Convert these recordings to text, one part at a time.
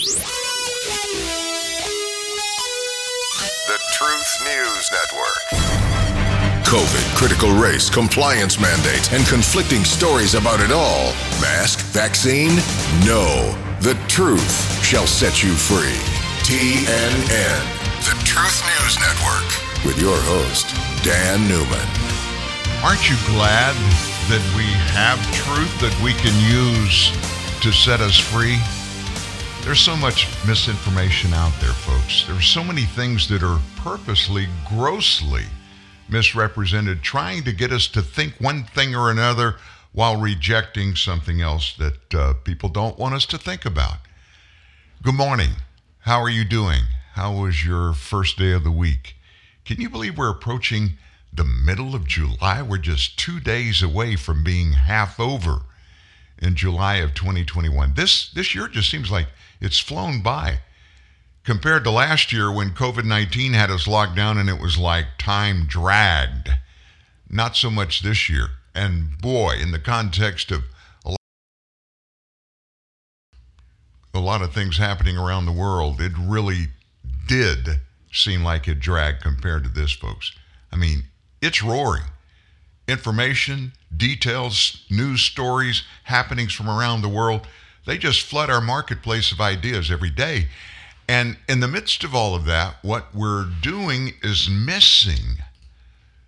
The Truth News Network. COVID, critical race, compliance mandates, and conflicting stories about it all. Mask, vaccine? No. The truth shall set you free. TNN, the Truth News Network, with your host, Dan Newman. Aren't you glad that we have truth that we can use to set us free? There's so much misinformation out there, folks. There's so many things that are purposely, grossly misrepresented, trying to get us to think one thing or another while rejecting something else that uh, people don't want us to think about. Good morning. How are you doing? How was your first day of the week? Can you believe we're approaching the middle of July? We're just two days away from being half over in July of 2021. This this year just seems like it's flown by compared to last year when COVID-19 had us locked down and it was like time dragged. Not so much this year. And boy, in the context of a lot, of things happening around the world, it really did seem like it dragged compared to this, folks. I mean, it's roaring. Information, details, news stories, happenings from around the world, they just flood our marketplace of ideas every day. And in the midst of all of that, what we're doing is missing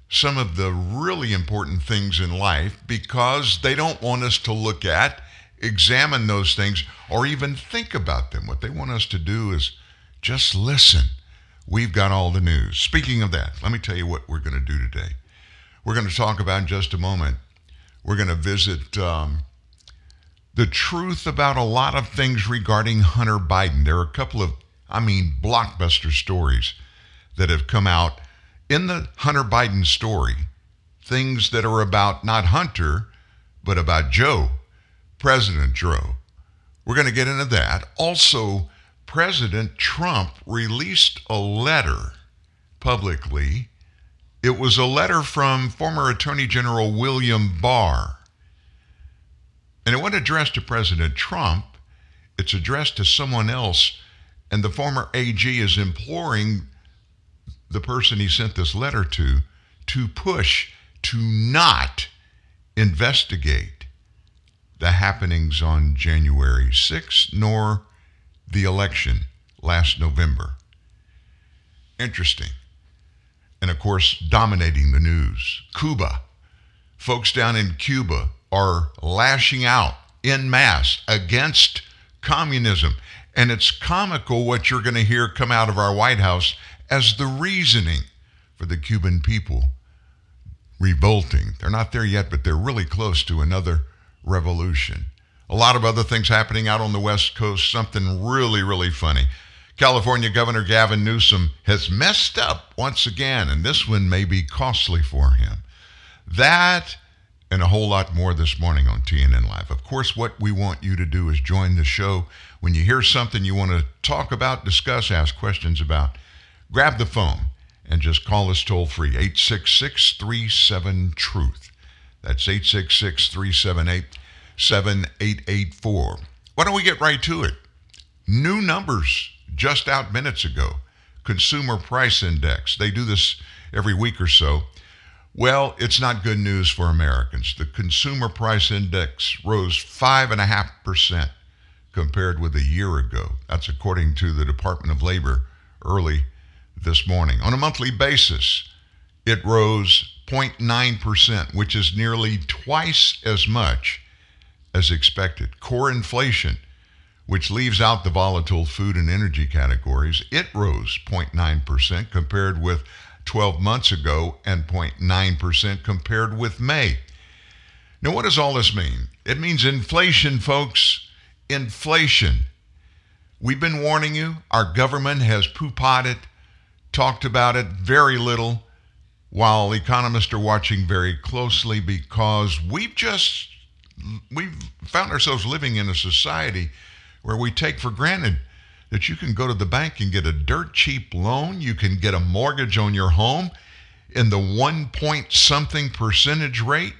some of the really important things in life because they don't want us to look at, examine those things, or even think about them. What they want us to do is just listen. We've got all the news. Speaking of that, let me tell you what we're going to do today. We're going to talk about in just a moment. We're going to visit um, the truth about a lot of things regarding Hunter Biden. There are a couple of, I mean, blockbuster stories that have come out in the Hunter Biden story. Things that are about not Hunter, but about Joe, President Joe. We're going to get into that. Also, President Trump released a letter publicly. It was a letter from former Attorney General William Barr. And it wasn't addressed to President Trump, it's addressed to someone else. And the former AG is imploring the person he sent this letter to to push to not investigate the happenings on January 6th nor the election last November. Interesting. And of course, dominating the news. Cuba. Folks down in Cuba are lashing out in mass against communism. And it's comical what you're going to hear come out of our White House as the reasoning for the Cuban people revolting. They're not there yet, but they're really close to another revolution. A lot of other things happening out on the West Coast, something really, really funny. California Governor Gavin Newsom has messed up once again, and this one may be costly for him. That and a whole lot more this morning on TNN Live. Of course, what we want you to do is join the show. When you hear something you want to talk about, discuss, ask questions about, grab the phone and just call us toll free 866 37 Truth. That's 866 378 7884. Why don't we get right to it? New numbers just out minutes ago. Consumer Price Index. They do this every week or so. Well, it's not good news for Americans. The Consumer Price Index rose 5.5% compared with a year ago. That's according to the Department of Labor early this morning. On a monthly basis, it rose 0.9%, which is nearly twice as much as expected. Core inflation, which leaves out the volatile food and energy categories, it rose 0.9% compared with 12 months ago and 0.9% compared with May. Now, what does all this mean? It means inflation, folks. Inflation. We've been warning you. Our government has poo potted, talked about it very little, while economists are watching very closely because we've just we've found ourselves living in a society where we take for granted that you can go to the bank and get a dirt cheap loan, you can get a mortgage on your home in the one point something percentage rate.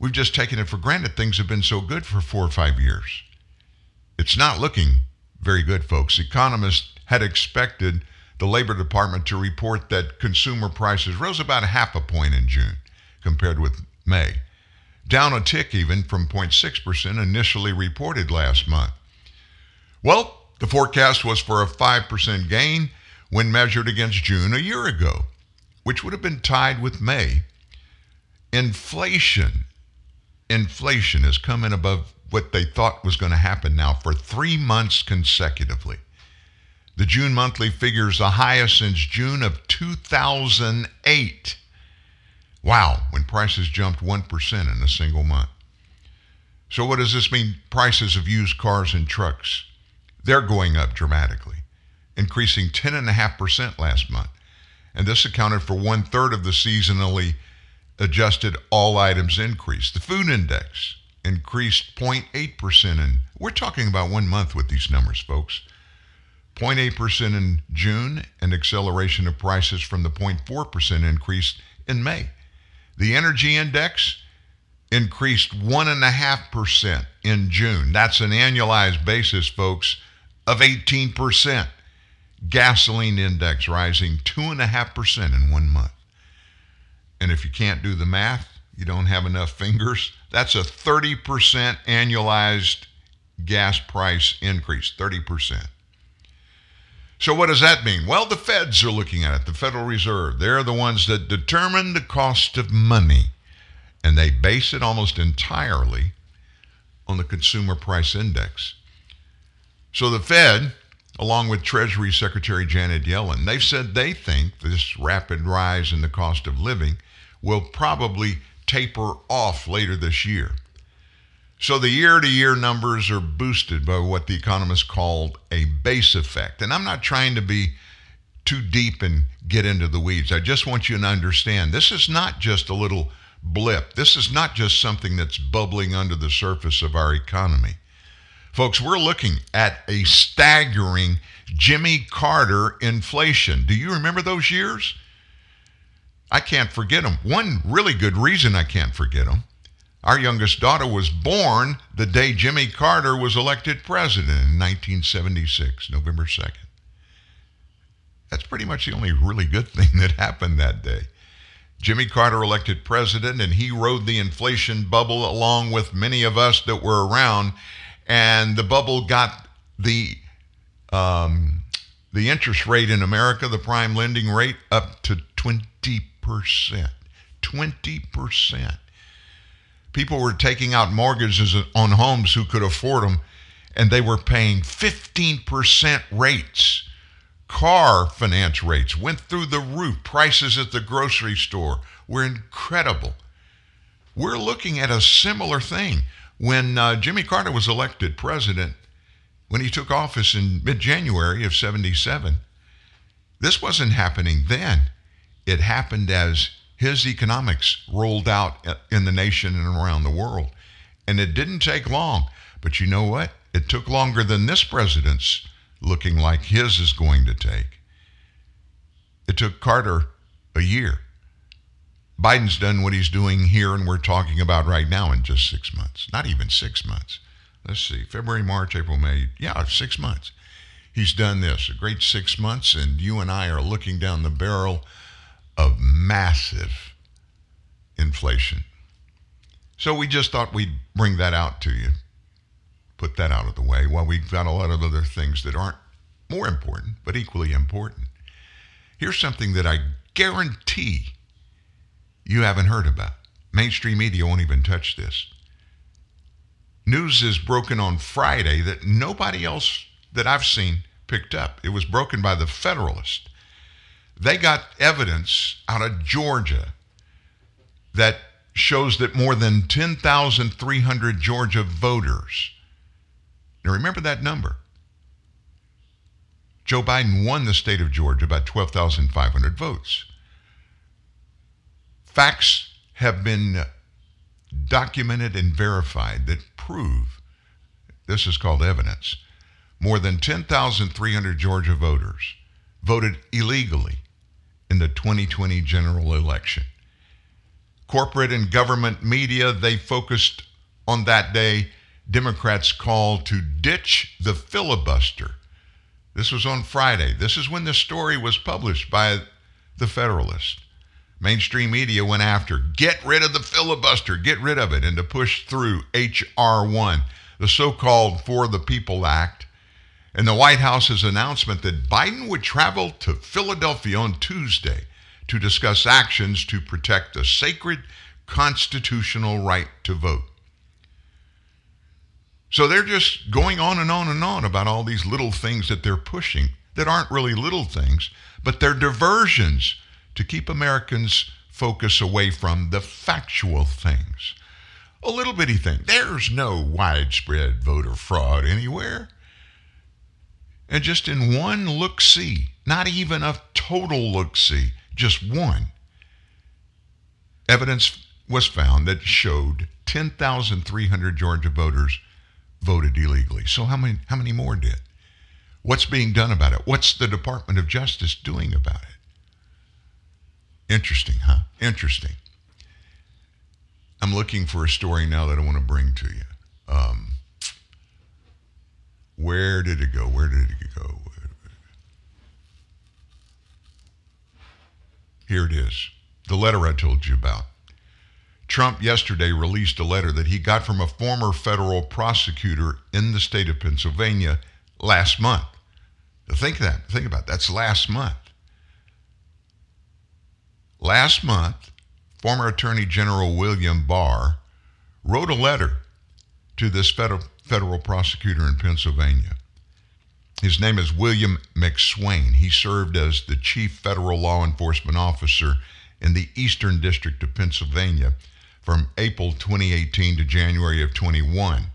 We've just taken it for granted. Things have been so good for four or five years. It's not looking very good, folks. Economists had expected the Labor Department to report that consumer prices rose about half a point in June compared with May, down a tick even from 0.6% initially reported last month. Well, the forecast was for a 5% gain when measured against June a year ago, which would have been tied with May. Inflation, inflation has come in above what they thought was going to happen now for three months consecutively. The June monthly figure is the highest since June of 2008. Wow, when prices jumped 1% in a single month. So, what does this mean? Prices of used cars and trucks. They're going up dramatically, increasing 10.5% last month. And this accounted for one third of the seasonally adjusted all items increase. The food index increased 0.8%. And we're talking about one month with these numbers, folks. 0.8% in June, and acceleration of prices from the 0.4% increase in May. The energy index increased 1.5% in June. That's an annualized basis, folks, of 18%. Gasoline index rising 2.5% in one month. And if you can't do the math, you don't have enough fingers, that's a 30% annualized gas price increase. 30%. So, what does that mean? Well, the feds are looking at it, the Federal Reserve. They're the ones that determine the cost of money, and they base it almost entirely on the Consumer Price Index. So, the Fed, along with Treasury Secretary Janet Yellen, they've said they think this rapid rise in the cost of living will probably taper off later this year. So the year to year numbers are boosted by what the economists called a base effect. And I'm not trying to be too deep and get into the weeds. I just want you to understand this is not just a little blip. This is not just something that's bubbling under the surface of our economy. Folks, we're looking at a staggering Jimmy Carter inflation. Do you remember those years? I can't forget them. One really good reason I can't forget them our youngest daughter was born the day Jimmy Carter was elected president in 1976, November 2nd. That's pretty much the only really good thing that happened that day. Jimmy Carter elected president, and he rode the inflation bubble along with many of us that were around. And the bubble got the um, the interest rate in America, the prime lending rate, up to 20%. 20%. People were taking out mortgages on homes who could afford them, and they were paying 15% rates. Car finance rates went through the roof. Prices at the grocery store were incredible. We're looking at a similar thing. When uh, Jimmy Carter was elected president, when he took office in mid January of 77, this wasn't happening then. It happened as his economics rolled out in the nation and around the world. And it didn't take long. But you know what? It took longer than this president's looking like his is going to take. It took Carter a year. Biden's done what he's doing here and we're talking about right now in just six months. Not even six months. Let's see, February, March, April, May. Yeah, six months. He's done this, a great six months, and you and I are looking down the barrel of massive inflation. So we just thought we'd bring that out to you, put that out of the way while we've got a lot of other things that aren't more important, but equally important. Here's something that I guarantee you haven't heard about. Mainstream media won't even touch this. News is broken on Friday that nobody else that I've seen picked up. It was broken by the Federalist. They got evidence out of Georgia that shows that more than 10,300 Georgia voters. Now remember that number. Joe Biden won the state of Georgia by 12,500 votes. Facts have been documented and verified that prove this is called evidence. More than 10,300 Georgia voters voted illegally in the 2020 general election. Corporate and government media, they focused on that day Democrats' call to ditch the filibuster. This was on Friday. This is when the story was published by the Federalist. Mainstream media went after get rid of the filibuster, get rid of it, and to push through H.R. 1, the so called For the People Act, and the White House's announcement that Biden would travel to Philadelphia on Tuesday to discuss actions to protect the sacred constitutional right to vote. So they're just going on and on and on about all these little things that they're pushing that aren't really little things, but they're diversions to keep Americans focus away from the factual things. A little bitty thing. There's no widespread voter fraud anywhere. And just in one look see, not even a total look see, just one, evidence was found that showed 10,300 Georgia voters voted illegally. So how many how many more did? What's being done about it? What's the Department of Justice doing about it? Interesting, huh? Interesting. I'm looking for a story now that I want to bring to you. Um, where did it go? Where did it go? Here it is. The letter I told you about. Trump yesterday released a letter that he got from a former federal prosecutor in the state of Pennsylvania last month. Think that. Think about that. That's last month. Last month, former Attorney General William Barr wrote a letter to this federal, federal prosecutor in Pennsylvania. His name is William McSwain. He served as the chief federal law enforcement officer in the Eastern District of Pennsylvania from April 2018 to January of 21.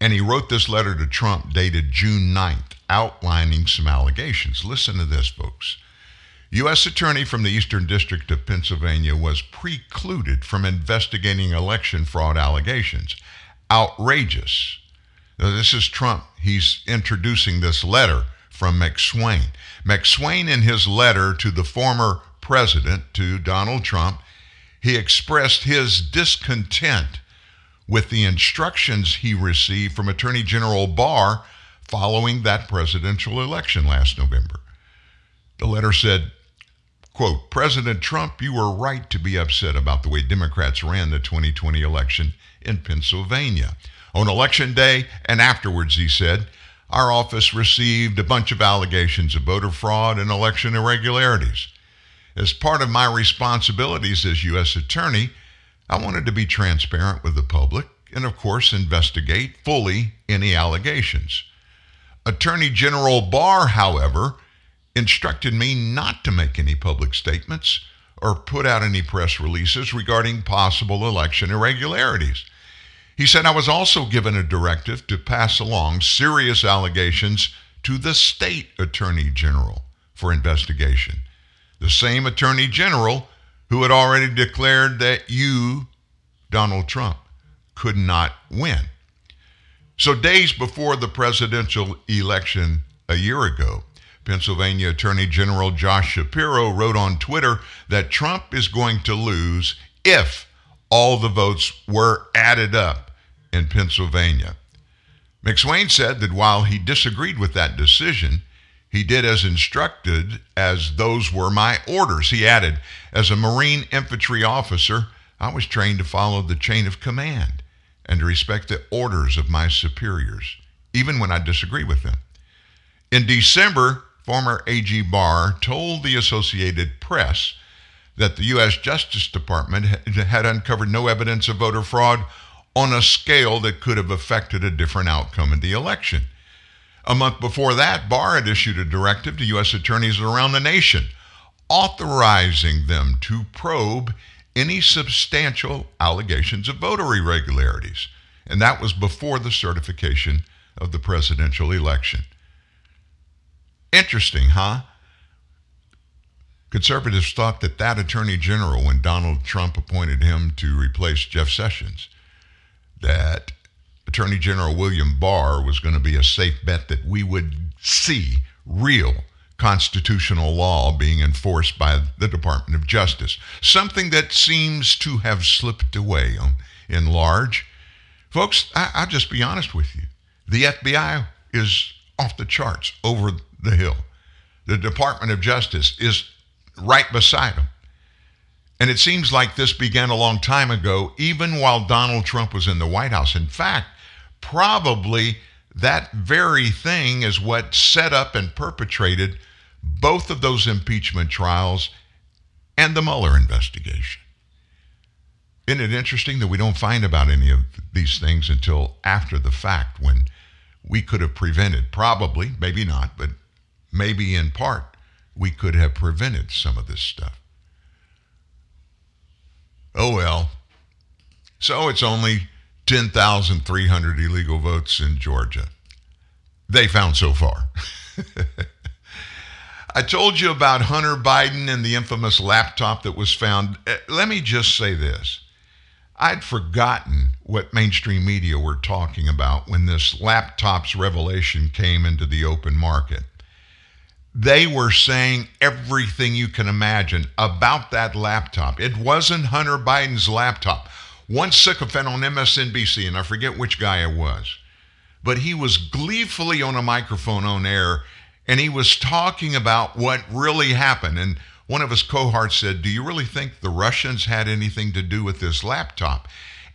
And he wrote this letter to Trump dated June 9th, outlining some allegations. Listen to this, folks. U.S. Attorney from the Eastern District of Pennsylvania was precluded from investigating election fraud allegations. Outrageous. Now, this is Trump. He's introducing this letter from McSwain. McSwain, in his letter to the former president, to Donald Trump, he expressed his discontent with the instructions he received from Attorney General Barr following that presidential election last November. The letter said, quote, President Trump, you were right to be upset about the way Democrats ran the 2020 election in Pennsylvania. On election day and afterwards, he said, our office received a bunch of allegations of voter fraud and election irregularities. As part of my responsibilities as U.S. Attorney, I wanted to be transparent with the public and, of course, investigate fully any allegations. Attorney General Barr, however, instructed me not to make any public statements or put out any press releases regarding possible election irregularities. He said I was also given a directive to pass along serious allegations to the state attorney general for investigation the same attorney general who had already declared that you, Donald Trump, could not win. So, days before the presidential election a year ago, Pennsylvania Attorney General Josh Shapiro wrote on Twitter that Trump is going to lose if all the votes were added up in Pennsylvania. McSwain said that while he disagreed with that decision, he did as instructed, as those were my orders. He added, As a Marine infantry officer, I was trained to follow the chain of command and to respect the orders of my superiors, even when I disagree with them. In December, former AG Barr told the Associated Press that the U.S. Justice Department had uncovered no evidence of voter fraud on a scale that could have affected a different outcome in the election. A month before that, Barr had issued a directive to U.S. attorneys around the nation, authorizing them to probe any substantial allegations of voter irregularities. And that was before the certification of the presidential election. Interesting, huh? Conservatives thought that that attorney general, when Donald Trump appointed him to replace Jeff Sessions, that Attorney General William Barr was going to be a safe bet that we would see real constitutional law being enforced by the Department of Justice, something that seems to have slipped away um, in large Folks, I, will just be honest with you. The FBI is off the charts over the hill. The Department of Justice is right beside them. And it seems like this began a long time ago, even while Donald Trump was in the White House. In fact, probably that very thing is what set up and perpetrated both of those impeachment trials and the Mueller investigation. Isn't it interesting that we don't find about any of these things until after the fact when we could have prevented, probably, maybe not, but maybe in part, we could have prevented some of this stuff. Oh well. So it's only 10,300 illegal votes in Georgia. They found so far. I told you about Hunter Biden and the infamous laptop that was found. Eh, let me just say this. I'd forgotten what mainstream media were talking about when this laptop's revelation came into the open market. They were saying everything you can imagine about that laptop. It wasn't Hunter Biden's laptop. One sycophant on MSNBC, and I forget which guy it was, but he was gleefully on a microphone on air and he was talking about what really happened. And one of his cohorts said, Do you really think the Russians had anything to do with this laptop?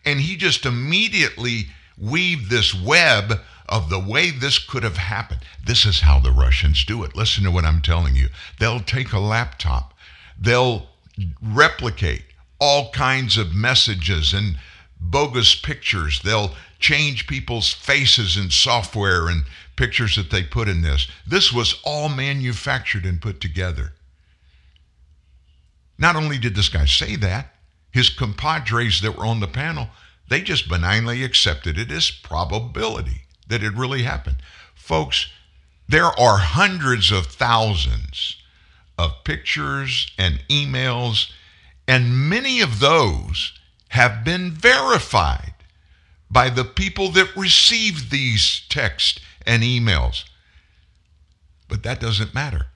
And he just immediately weaved this web of the way this could have happened. This is how the Russians do it. Listen to what I'm telling you. They'll take a laptop, they'll replicate all kinds of messages and bogus pictures. They'll change people's faces in software and pictures that they put in this. This was all manufactured and put together. Not only did this guy say that, his compadres that were on the panel, they just benignly accepted it as probability that it really happened. Folks, there are hundreds of thousands of pictures and emails, and many of those have been verified by the people that received these texts and emails. But that doesn't matter.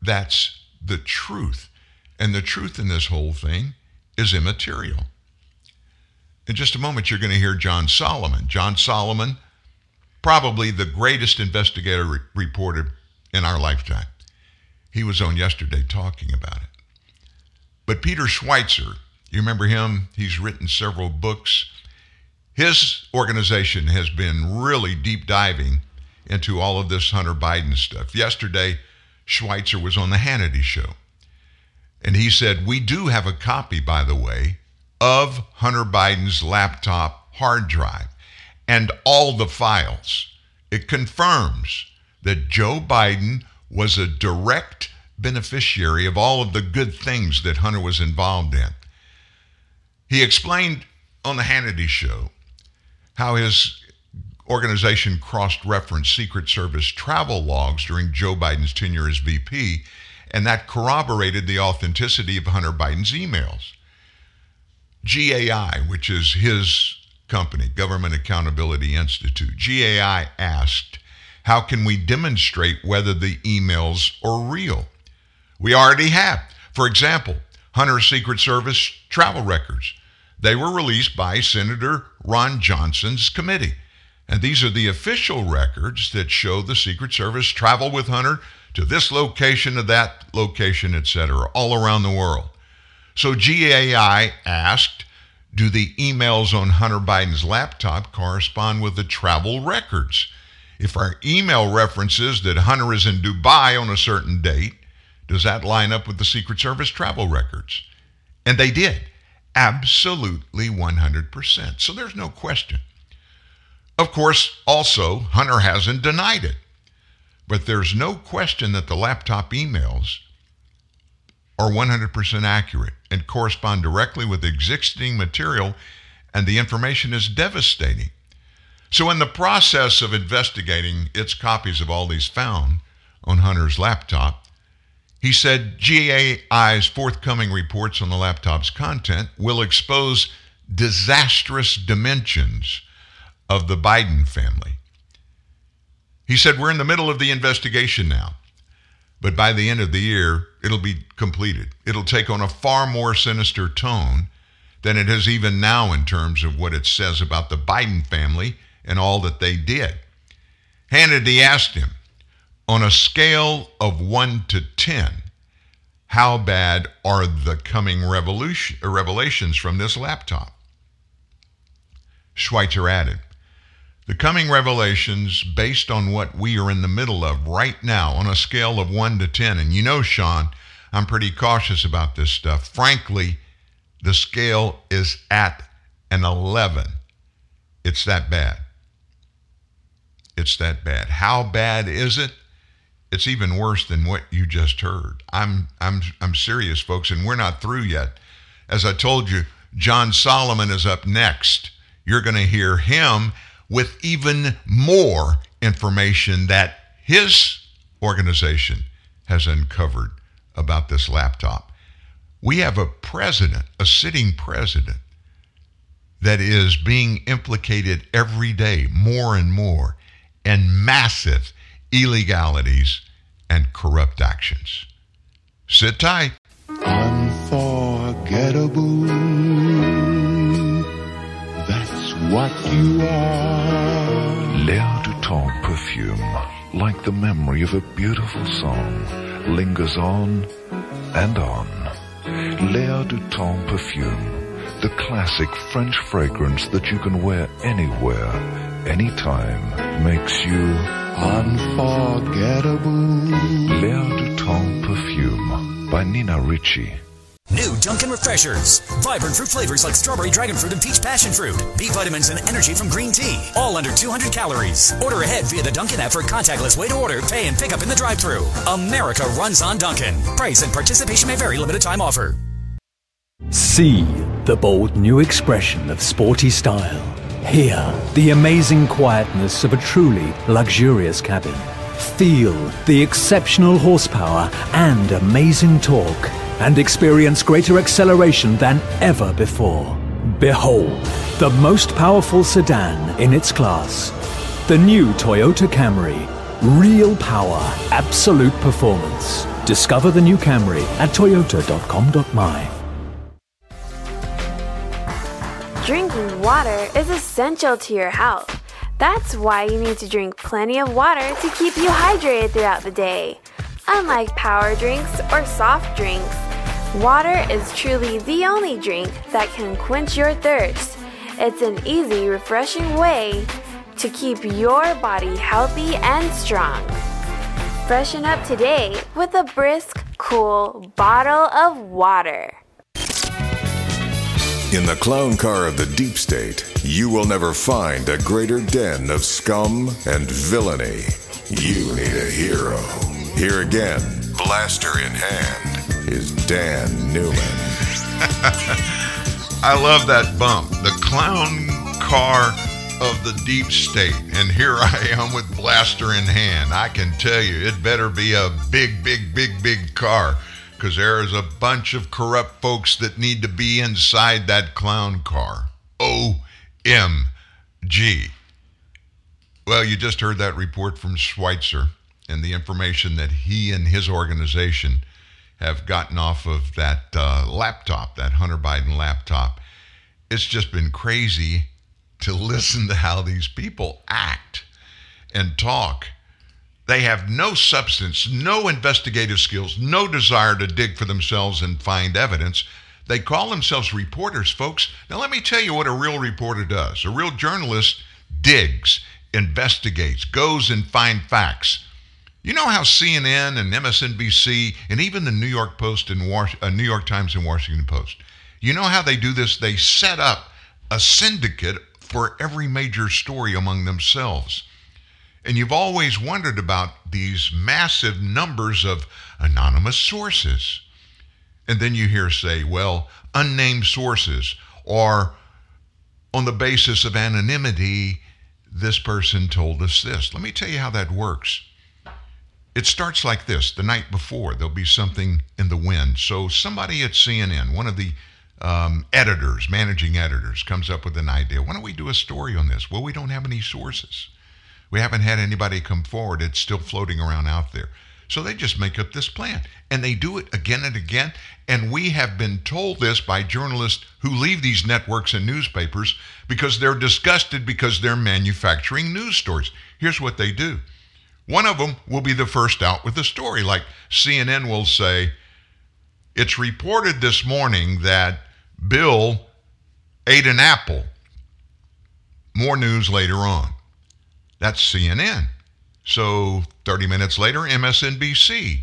That's the truth. And the truth in this whole thing is immaterial. In just a moment, you're going to hear John Solomon. John Solomon, probably the greatest investigator re- reporter in our lifetime. He was on yesterday talking about it. But Peter Schweizer, you remember him? He's written several books. His organization has been really deep diving into all of this Hunter Biden stuff. Yesterday, Schweizer was on the Hannity show. And he said, We do have a copy, by the way, of Hunter Biden's laptop hard drive and all the files. It confirms that Joe Biden was a direct beneficiary of all of the good things that Hunter was involved in. He explained on the Hannity show how his organization cross referenced Secret Service travel logs during Joe Biden's tenure as VP, and that corroborated the authenticity of Hunter Biden's emails. GAI, which is his company, Government Accountability Institute, GAI asked, How can we demonstrate whether the emails are real? We already have. For example, Hunter's Secret Service travel records. They were released by Senator Ron Johnson's committee. And these are the official records that show the Secret Service travel with Hunter to this location, to that location, etc., all around the world. So GAI asked, do the emails on Hunter Biden's laptop correspond with the travel records? If our email references that Hunter is in Dubai on a certain date, does that line up with the Secret Service travel records? And they did. Absolutely 100%. So there's no question. Of course, also, Hunter hasn't denied it. But there's no question that the laptop emails are 100% accurate and correspond directly with existing material, and the information is devastating. So, in the process of investigating its copies of all these found on Hunter's laptop, he said GAI's forthcoming reports on the laptop's content will expose disastrous dimensions of the Biden family. He said, We're in the middle of the investigation now, but by the end of the year, it'll be completed. It'll take on a far more sinister tone than it has even now in terms of what it says about the Biden family and all that they did. Hannity asked him, on a scale of 1 to 10, how bad are the coming revolution, revelations from this laptop? Schweizer added, the coming revelations, based on what we are in the middle of right now, on a scale of 1 to 10, and you know, Sean, I'm pretty cautious about this stuff. Frankly, the scale is at an 11. It's that bad. It's that bad. How bad is it? It's even worse than what you just heard. I'm I'm I'm serious folks and we're not through yet. As I told you, John Solomon is up next. You're going to hear him with even more information that his organization has uncovered about this laptop. We have a president, a sitting president, that is being implicated every day more and more in massive illegalities and corrupt actions. Sit tight. Unforgettable what you are. L'air du temps perfume, like the memory of a beautiful song, lingers on and on. L'air du temps perfume, the classic French fragrance that you can wear anywhere, anytime, makes you unforgettable. L'air du temps perfume by Nina Ricci. New Dunkin' Refreshers. Vibrant fruit flavors like strawberry, dragon fruit, and peach passion fruit. B vitamins and energy from green tea. All under 200 calories. Order ahead via the Dunkin' app for contactless way to order, pay, and pick up in the drive thru America runs on Dunkin'. Price and participation may vary. Limited time offer. See the bold new expression of sporty style. Hear the amazing quietness of a truly luxurious cabin. Feel the exceptional horsepower and amazing torque and experience greater acceleration than ever before. Behold, the most powerful sedan in its class. The new Toyota Camry. Real power, absolute performance. Discover the new Camry at toyota.com.my. Drinking water is essential to your health. That's why you need to drink plenty of water to keep you hydrated throughout the day. Unlike power drinks or soft drinks, water is truly the only drink that can quench your thirst. It's an easy, refreshing way to keep your body healthy and strong. Freshen up today with a brisk, cool bottle of water. In the clown car of the deep state, you will never find a greater den of scum and villainy. You need a hero. Here again, blaster in hand, is Dan Newman. I love that bump. The clown car of the deep state. And here I am with blaster in hand. I can tell you, it better be a big, big, big, big car because there is a bunch of corrupt folks that need to be inside that clown car. OMG. Well, you just heard that report from Schweizer and the information that he and his organization have gotten off of that uh, laptop, that Hunter Biden laptop. It's just been crazy to listen to how these people act and talk. They have no substance, no investigative skills, no desire to dig for themselves and find evidence. They call themselves reporters, folks. Now, let me tell you what a real reporter does. A real journalist digs, investigates, goes and finds facts. You know how CNN and MSNBC and even the New York Post and Was- uh, New York Times and Washington Post, you know how they do this? They set up a syndicate for every major story among themselves. And you've always wondered about these massive numbers of anonymous sources. And then you hear say, well, unnamed sources, or on the basis of anonymity, this person told us this. Let me tell you how that works. It starts like this the night before, there'll be something in the wind. So, somebody at CNN, one of the um, editors, managing editors, comes up with an idea. Why don't we do a story on this? Well, we don't have any sources. We haven't had anybody come forward. It's still floating around out there. So they just make up this plan and they do it again and again. And we have been told this by journalists who leave these networks and newspapers because they're disgusted because they're manufacturing news stories. Here's what they do one of them will be the first out with a story, like CNN will say, It's reported this morning that Bill ate an apple. More news later on. That's CNN. So 30 minutes later, MSNBC.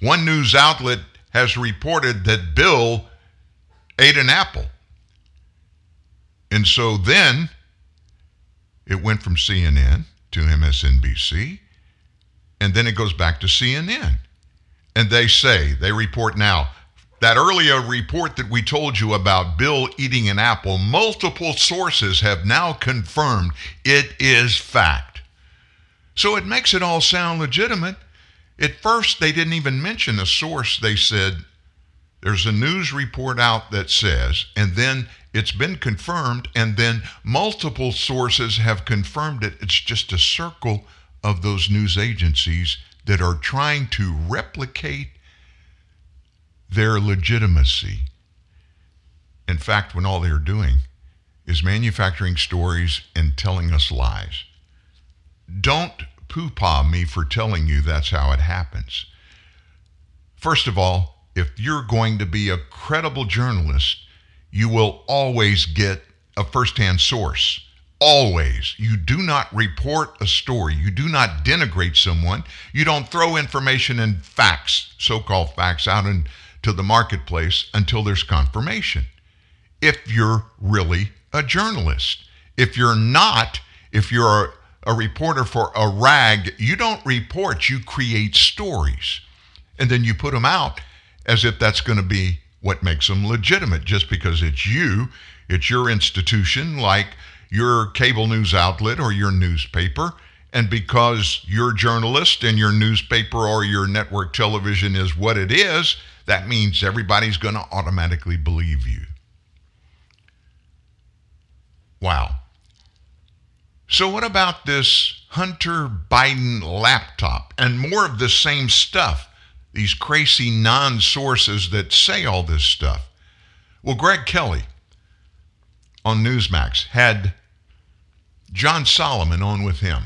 One news outlet has reported that Bill ate an apple. And so then it went from CNN to MSNBC, and then it goes back to CNN. And they say, they report now, that earlier report that we told you about Bill eating an apple, multiple sources have now confirmed it is fact. So it makes it all sound legitimate. At first, they didn't even mention a source. They said, there's a news report out that says, and then it's been confirmed, and then multiple sources have confirmed it. It's just a circle of those news agencies that are trying to replicate their legitimacy. In fact, when all they're doing is manufacturing stories and telling us lies. Don't poo pah me for telling you that's how it happens. First of all, if you're going to be a credible journalist, you will always get a first hand source. Always. You do not report a story. You do not denigrate someone. You don't throw information and facts, so called facts, out into the marketplace until there's confirmation. If you're really a journalist. If you're not, if you're a a reporter for a rag, you don't report, you create stories. And then you put them out as if that's going to be what makes them legitimate just because it's you, it's your institution, like your cable news outlet or your newspaper. And because your journalist and your newspaper or your network television is what it is, that means everybody's going to automatically believe you. Wow. So, what about this Hunter Biden laptop and more of the same stuff? These crazy non sources that say all this stuff. Well, Greg Kelly on Newsmax had John Solomon on with him.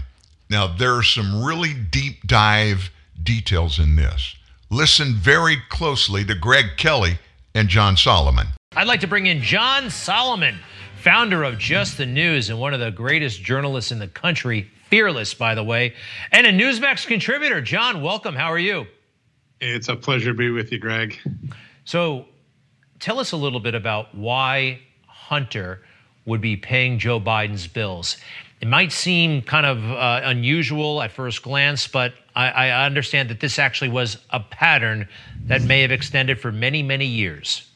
Now, there are some really deep dive details in this. Listen very closely to Greg Kelly and John Solomon. I'd like to bring in John Solomon founder of Just the News and one of the greatest journalists in the country, fearless, by the way, and a Newsmax contributor. John, welcome. How are you? It's a pleasure to be with you, Greg. So, tell us a little bit about why Hunter would be paying Joe Biden's bills. It might seem kind of uh, unusual at first glance, but I, I understand that this actually was a pattern that may have extended for many, many years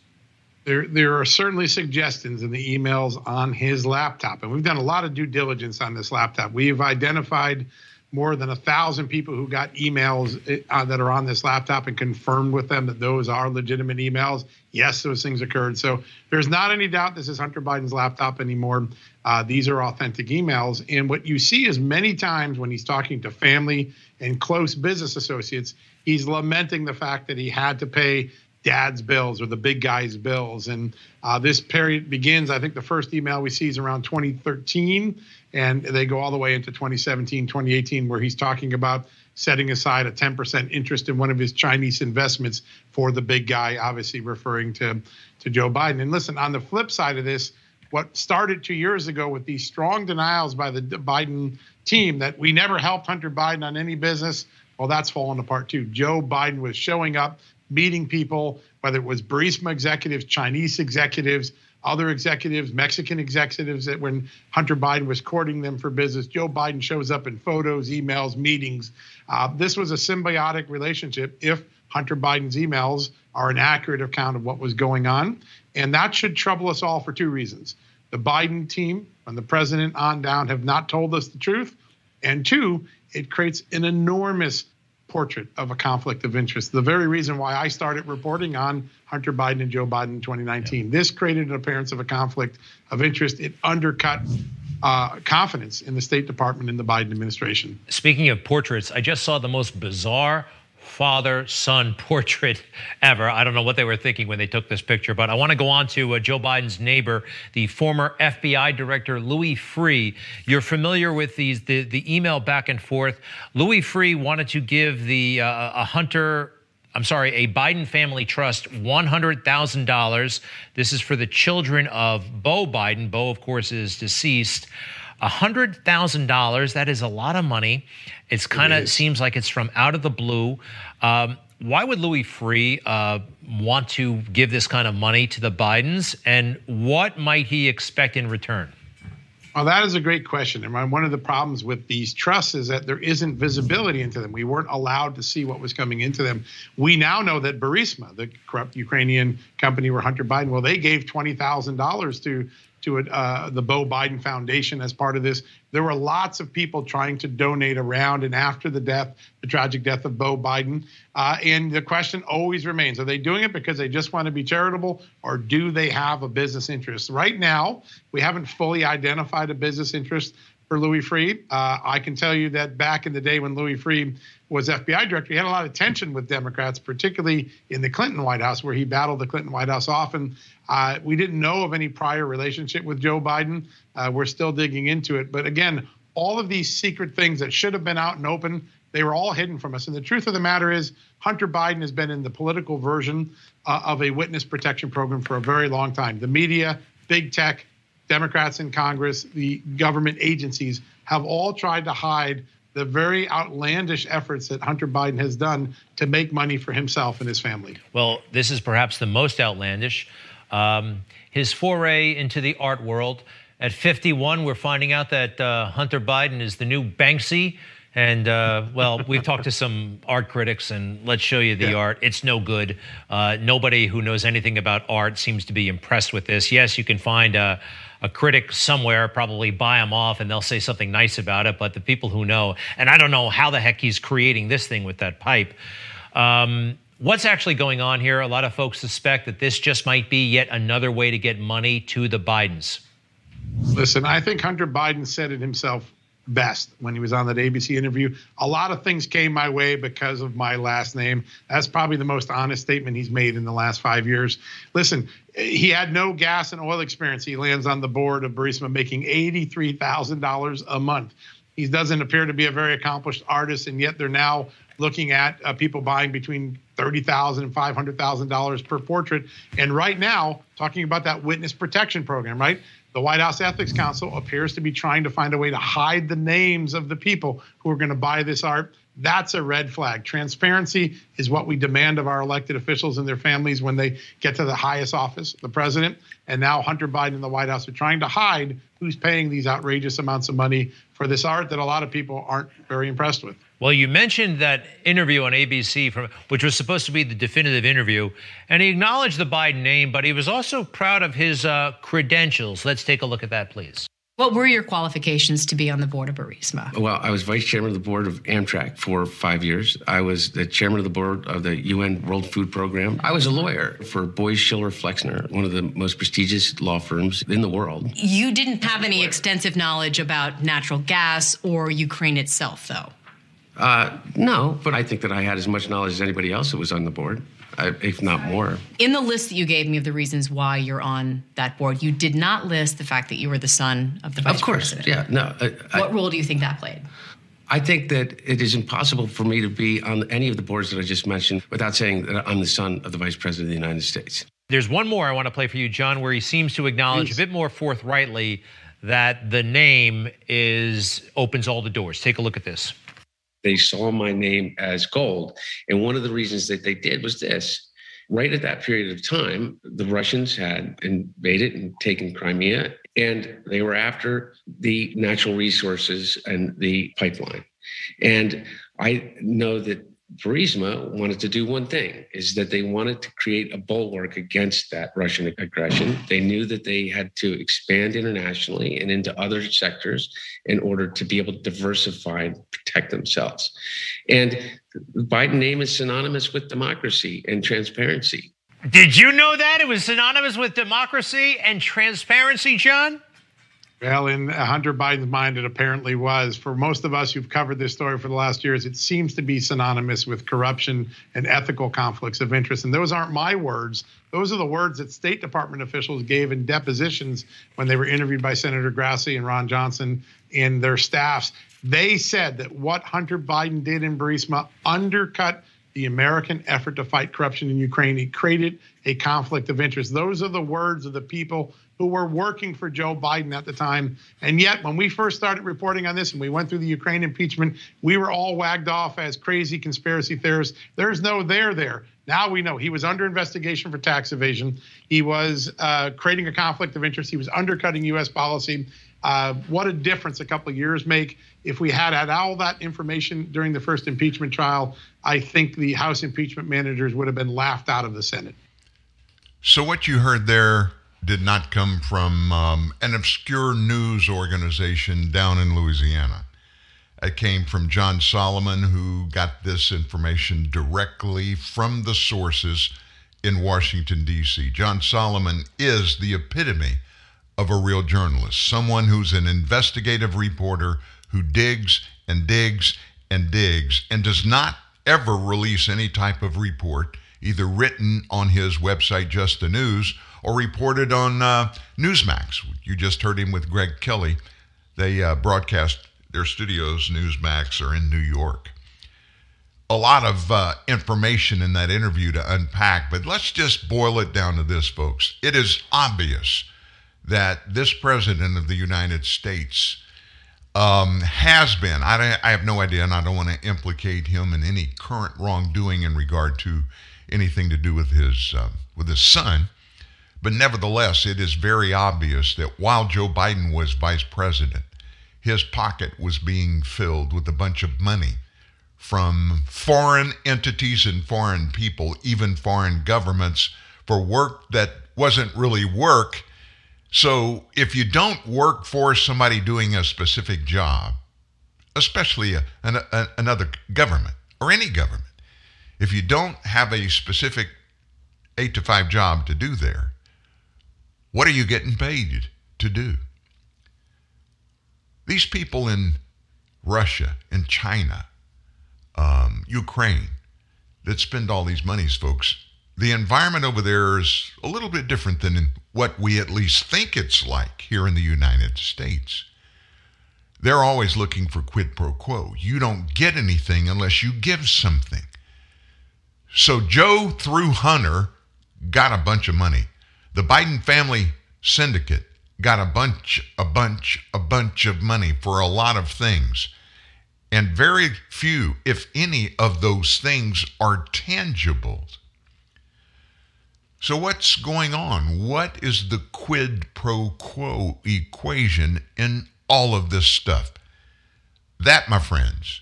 there there are certainly suggestions in the emails on his laptop, and we've done a lot of due diligence on this laptop. We've identified more than a thousand people who got emails uh, that are on this laptop and confirmed with them that those are legitimate emails. Yes, those things occurred. So there's not any doubt this is Hunter Biden's laptop anymore. Uh, these are authentic emails. And what you see is many times when he's talking to family and close business associates, he's lamenting the fact that he had to pay dad's bills or the big guy's bills. And uh, this period begins, I think the first email we see is around 2013, and they go all the way into 2017, 2018, where he's talking about setting aside a 10% interest in one of his Chinese investments for the big guy, obviously referring to, to Joe Biden. And listen, on the flip side of this, what started two years ago with these strong denials by the Biden team that we never helped Hunter Biden on any business, well, that's fallen apart too. Joe Biden was showing up meeting people, whether it was Burisma executives, Chinese executives, other executives, Mexican executives, that when Hunter Biden was courting them for business, Joe Biden shows up in photos, emails, meetings. Uh, this was a symbiotic relationship if Hunter Biden's emails are an accurate account of what was going on. And that should trouble us all for two reasons. The Biden team and the president on down have not told us the truth. And two, it creates an enormous portrait of a conflict of interest. The very reason why I started reporting on Hunter Biden and Joe Biden in 2019. This created an appearance of a conflict of interest. It undercut uh, confidence in the State Department and the Biden administration. Speaking of portraits, I just saw the most bizarre, father son portrait ever. I don't know what they were thinking when they took this picture, but I want to go on to uh, Joe Biden's neighbor, the former FBI director Louis Freeh. You're familiar with these the, the email back and forth. Louis Freeh wanted to give the uh, a Hunter I'm sorry, a Biden family trust $100,000. This is for the children of Beau Biden. Beau, of course, is deceased. $100,000, that is a lot of money. It's kind of it seems like it's from out of the blue. Um, why would Louis Freeh uh, want to give this kind of money to the Bidens, and what might he expect in return? Well, that is a great question. And one of the problems with these trusts is that there isn't visibility into them. We weren't allowed to see what was coming into them. We now know that Burisma, the corrupt Ukrainian company where Hunter Biden, well, they gave $20,000 to to uh, the Beau Biden Foundation as part of this. There were lots of people trying to donate around and after the death, the tragic death of Beau Biden. Uh, and the question always remains are they doing it because they just want to be charitable or do they have a business interest? Right now, we haven't fully identified a business interest for Louis Freeh. Uh, I can tell you that back in the day when Louis Freeh was FBI director, he had a lot of tension with Democrats, particularly in the Clinton White House, where he battled the Clinton White House often. Uh, we didn't know of any prior relationship with Joe Biden. Uh, we're still digging into it. But again, all of these secret things that should have been out and open, they were all hidden from us. And the truth of the matter is, Hunter Biden has been in the political version uh, of a witness protection program for a very long time. The media, big tech, Democrats in Congress, the government agencies have all tried to hide the very outlandish efforts that Hunter Biden has done to make money for himself and his family. Well, this is perhaps the most outlandish. Um, his foray into the art world. At 51, we're finding out that uh, Hunter Biden is the new Banksy. And uh, well, we've talked to some art critics, and let's show you the yeah. art. It's no good. Uh, nobody who knows anything about art seems to be impressed with this. Yes, you can find a, a critic somewhere, probably buy them off, and they'll say something nice about it. But the people who know, and I don't know how the heck he's creating this thing with that pipe. Um, What's actually going on here? A lot of folks suspect that this just might be yet another way to get money to the Bidens. Listen, I think Hunter Biden said it himself best when he was on that ABC interview. A lot of things came my way because of my last name. That's probably the most honest statement he's made in the last five years. Listen, he had no gas and oil experience. He lands on the board of Burisma making $83,000 a month. He doesn't appear to be a very accomplished artist, and yet they're now looking at uh, people buying between $30,000 and $500,000 per portrait. And right now, talking about that witness protection program, right? The White House Ethics Council appears to be trying to find a way to hide the names of the people who are going to buy this art. That's a red flag. Transparency is what we demand of our elected officials and their families when they get to the highest office, the president. And now Hunter Biden and the White House are trying to hide who's paying these outrageous amounts of money for this art that a lot of people aren't very impressed with. Well, you mentioned that interview on ABC, from, which was supposed to be the definitive interview, and he acknowledged the Biden name, but he was also proud of his uh, credentials. Let's take a look at that, please. What were your qualifications to be on the board of Burisma? Well, I was vice chairman of the board of Amtrak for five years. I was the chairman of the board of the UN World Food Program. I was a lawyer for Boies Schiller Flexner, one of the most prestigious law firms in the world. You didn't have any extensive knowledge about natural gas or Ukraine itself, though. Uh, no, but I think that I had as much knowledge as anybody else that was on the board, if not more. In the list that you gave me of the reasons why you're on that board, you did not list the fact that you were the son of the vice president. Of course, president. yeah, no. I, what role do you think that played? I think that it is impossible for me to be on any of the boards that I just mentioned without saying that I'm the son of the vice president of the United States. There's one more I want to play for you, John, where he seems to acknowledge Please. a bit more forthrightly that the name is opens all the doors. Take a look at this they saw my name as gold. And one of the reasons that they did was this. Right at that period of time, the Russians had invaded and taken Crimea, and they were after the natural resources and the pipeline. And I know that Burisma wanted to do one thing is that they wanted to create a bulwark against that Russian aggression. They knew that they had to expand internationally and into other sectors in order to be able to diversify and protect themselves. And the Biden name is synonymous with democracy and transparency. Did you know that? It was synonymous with democracy and transparency, John? Well, in Hunter Biden's mind, it apparently was. For most of us who've covered this story for the last years, it seems to be synonymous with corruption and ethical conflicts of interest. And those aren't my words. Those are the words that State Department officials gave in depositions when they were interviewed by Senator Grassley and Ron Johnson and their staffs. They said that what Hunter Biden did in Burisma undercut the American effort to fight corruption in Ukraine. It created a conflict of interest. Those are the words of the people who were working for Joe Biden at the time. And yet, when we first started reporting on this and we went through the Ukraine impeachment, we were all wagged off as crazy conspiracy theorists. There's no there there. Now we know he was under investigation for tax evasion. He was uh, creating a conflict of interest. He was undercutting U.S. policy. Uh, what a difference a couple of years make. If we had had all that information during the first impeachment trial, I think the House impeachment managers would have been laughed out of the Senate. So, what you heard there did not come from um, an obscure news organization down in Louisiana. It came from John Solomon, who got this information directly from the sources in Washington, D.C. John Solomon is the epitome of a real journalist, someone who's an investigative reporter who digs and digs and digs and does not ever release any type of report, either written on his website, Just the News, or reported on uh, Newsmax. You just heard him with Greg Kelly. They uh, broadcast their studios, Newsmax, are in New York. A lot of uh, information in that interview to unpack, but let's just boil it down to this, folks. It is obvious that this president of the United States um, has been, I, I have no idea, and I don't want to implicate him in any current wrongdoing in regard to anything to do with his, uh, with his son. But nevertheless, it is very obvious that while Joe Biden was vice president, his pocket was being filled with a bunch of money from foreign entities and foreign people, even foreign governments, for work that wasn't really work. So if you don't work for somebody doing a specific job, especially a, an, a, another government or any government, if you don't have a specific eight to five job to do there, what are you getting paid to do? These people in Russia, in China, um, Ukraine, that spend all these monies, folks, the environment over there is a little bit different than what we at least think it's like here in the United States. They're always looking for quid pro quo. You don't get anything unless you give something. So Joe, through Hunter, got a bunch of money. The Biden family syndicate got a bunch, a bunch, a bunch of money for a lot of things. And very few, if any, of those things are tangible. So, what's going on? What is the quid pro quo equation in all of this stuff? That, my friends,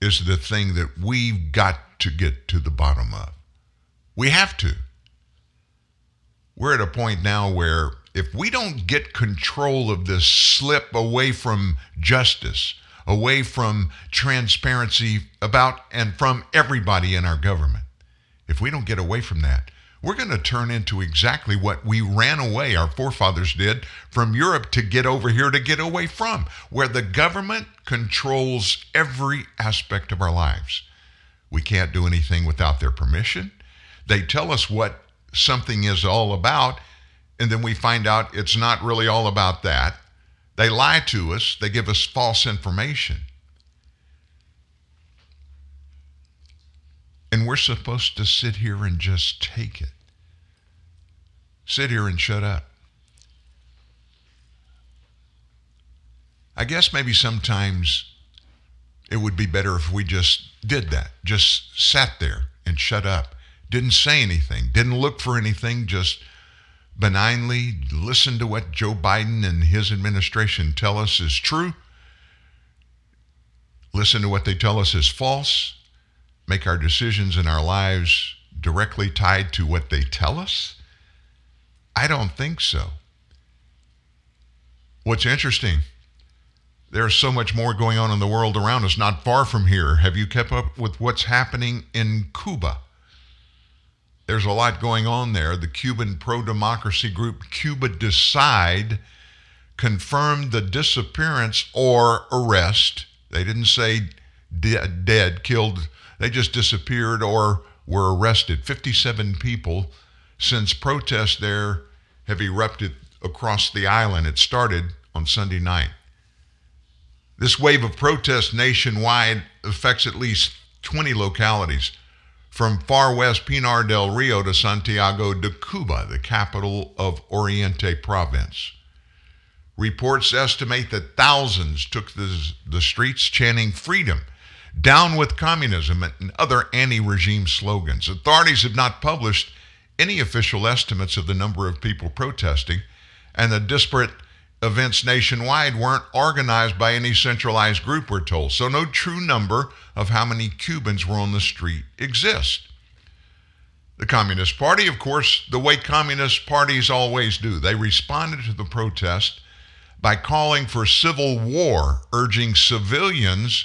is the thing that we've got to get to the bottom of. We have to. We're at a point now where if we don't get control of this slip away from justice, away from transparency about and from everybody in our government, if we don't get away from that, we're going to turn into exactly what we ran away, our forefathers did, from Europe to get over here to get away from, where the government controls every aspect of our lives. We can't do anything without their permission. They tell us what something is all about, and then we find out it's not really all about that. They lie to us, they give us false information. And we're supposed to sit here and just take it sit here and shut up. I guess maybe sometimes it would be better if we just did that, just sat there and shut up, didn't say anything, didn't look for anything, just benignly listen to what Joe Biden and his administration tell us is true, listen to what they tell us is false, make our decisions in our lives directly tied to what they tell us I don't think so. What's interesting, there's so much more going on in the world around us, not far from here. Have you kept up with what's happening in Cuba? There's a lot going on there. The Cuban pro democracy group Cuba Decide confirmed the disappearance or arrest. They didn't say de- dead, killed. They just disappeared or were arrested. 57 people since protests there have erupted across the island. It started on Sunday night. This wave of protest nationwide affects at least 20 localities, from far west Pinar del Rio to Santiago de Cuba, the capital of Oriente Province. Reports estimate that thousands took the, the streets chanting freedom, down with communism, and other anti regime slogans. Authorities have not published any official estimates of the number of people protesting, and the disparate events nationwide weren't organized by any centralized group, we're told. So no true number of how many Cubans were on the street exists. The Communist Party, of course, the way communist parties always do, they responded to the protest by calling for civil war, urging civilians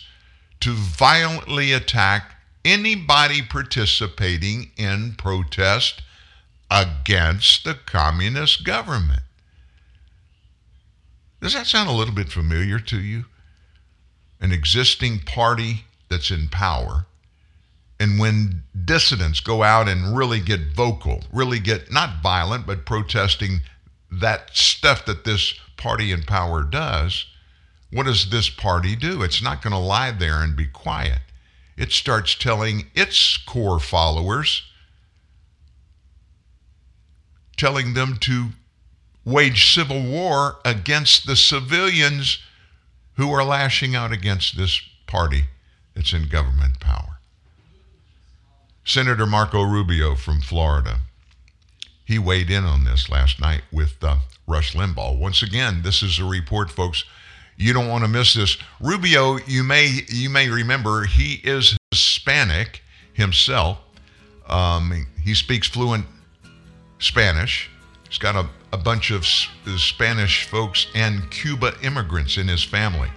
to violently attack anybody participating in protest against the communist government. Does that sound a little bit familiar to you? An existing party that's in power. And when dissidents go out and really get vocal, really get not violent, but protesting that stuff that this party in power does, what does this party do? It's not going to lie there and be quiet. It starts telling its core followers, telling them to wage civil war against the civilians who are lashing out against this party that's in government power. Senator Marco Rubio from Florida, he weighed in on this last night with uh, Rush Limbaugh. Once again, this is a report, folks. You don't want to miss this. Rubio, you may you may remember, he is Hispanic himself. Um, he speaks fluent Spanish. He's got a a bunch of uh, Spanish folks and Cuba immigrants in his family.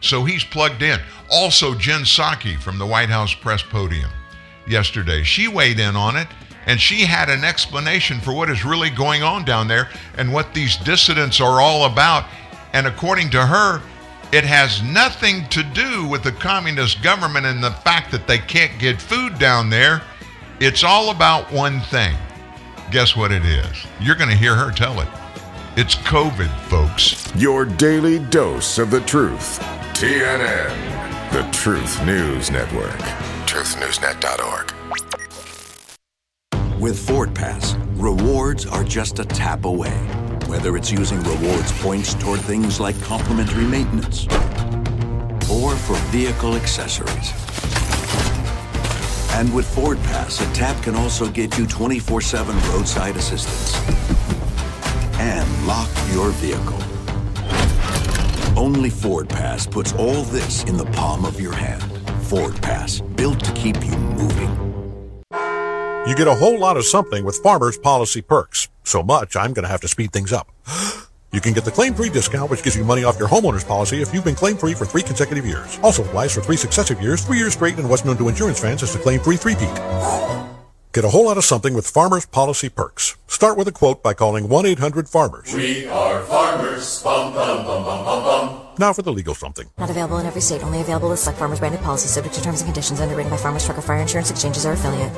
So he's plugged in. Also, Jen Psaki from the White House press podium yesterday, she weighed in on it and she had an explanation for what is really going on down there and what these dissidents are all about. And according to her, it has nothing to do with the communist government and the fact that they can't get food down there. It's all about one thing Guess what it is? You're going to hear her tell it. It's COVID, folks. Your daily dose of the truth. TNN, the Truth News Network. TruthNewsNet.org. With Ford Pass, rewards are just a tap away. Whether it's using rewards points toward things like complimentary maintenance or for vehicle accessories. And with Ford Pass, a tap can also get you 24 7 roadside assistance and lock your vehicle. Only Ford Pass puts all this in the palm of your hand. Ford Pass, built to keep you moving. You get a whole lot of something with Farmers Policy Perks. So much, I'm going to have to speed things up. You can get the claim-free discount, which gives you money off your homeowner's policy if you've been claim-free for three consecutive years. Also applies for three successive years, three years straight, and what's known to insurance fans as the claim-free three-peat. Get a whole lot of something with Farmers Policy Perks. Start with a quote by calling 1-800-FARMERS. We are farmers. Bum, bum, bum, bum, bum, bum. Now for the legal something. Not available in every state. Only available with select farmers branded policies subject to terms and conditions underwritten by Farmers Truck or Fire Insurance Exchanges or affiliate.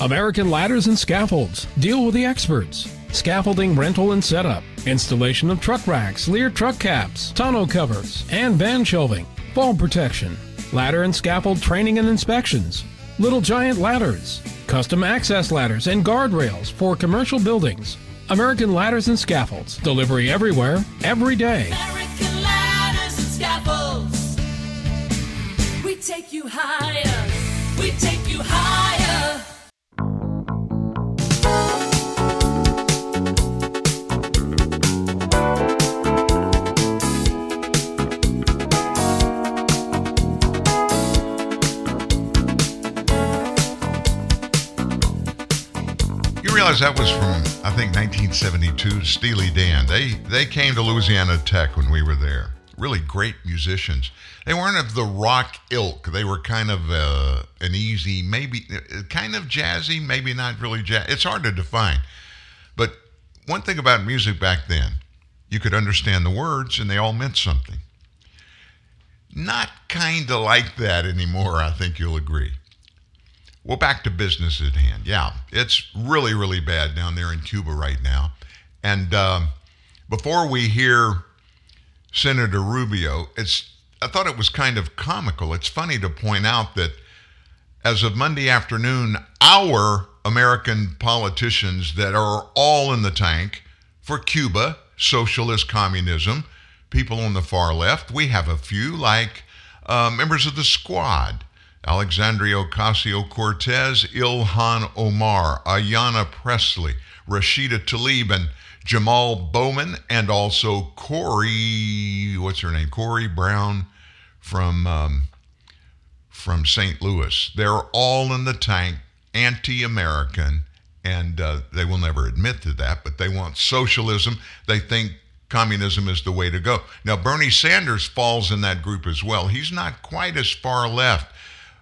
American Ladders and Scaffolds. Deal with the experts. Scaffolding rental and setup. Installation of truck racks, Leer truck caps, tonneau covers, and van shelving. Fall protection. Ladder and scaffold training and inspections. Little giant ladders. Custom access ladders and guardrails for commercial buildings. American Ladders and Scaffolds. Delivery everywhere, every day. American Ladders and Scaffolds. We take you higher. We take you higher. Realize that was from I think 1972. Steely Dan. They they came to Louisiana Tech when we were there. Really great musicians. They weren't of the rock ilk. They were kind of uh, an easy, maybe uh, kind of jazzy, maybe not really jazz. It's hard to define. But one thing about music back then, You could understand the words and they all meant something. Not kind of like that anymore, I think you'll agree. Well, back to business at hand. Yeah, it's really, really bad down there in Cuba right now. And um, before we hear Senator Rubio, it's I thought it was kind of comical. It's funny to point out that as of Monday afternoon, our American politicians that are all in the tank for Cuba, socialist communism, people on the far left, we have a few like uh, members of the squad. Alexandria Ocasio Cortez, Ilhan Omar, Ayanna Pressley, Rashida Tlaib, and Jamal Bowman, and also Corey, what's her name? Corey Brown from um, from St. Louis. They're all in the tank, anti-American, and uh, they will never admit to that. But they want socialism. They think communism is the way to go. Now Bernie Sanders falls in that group as well. He's not quite as far left,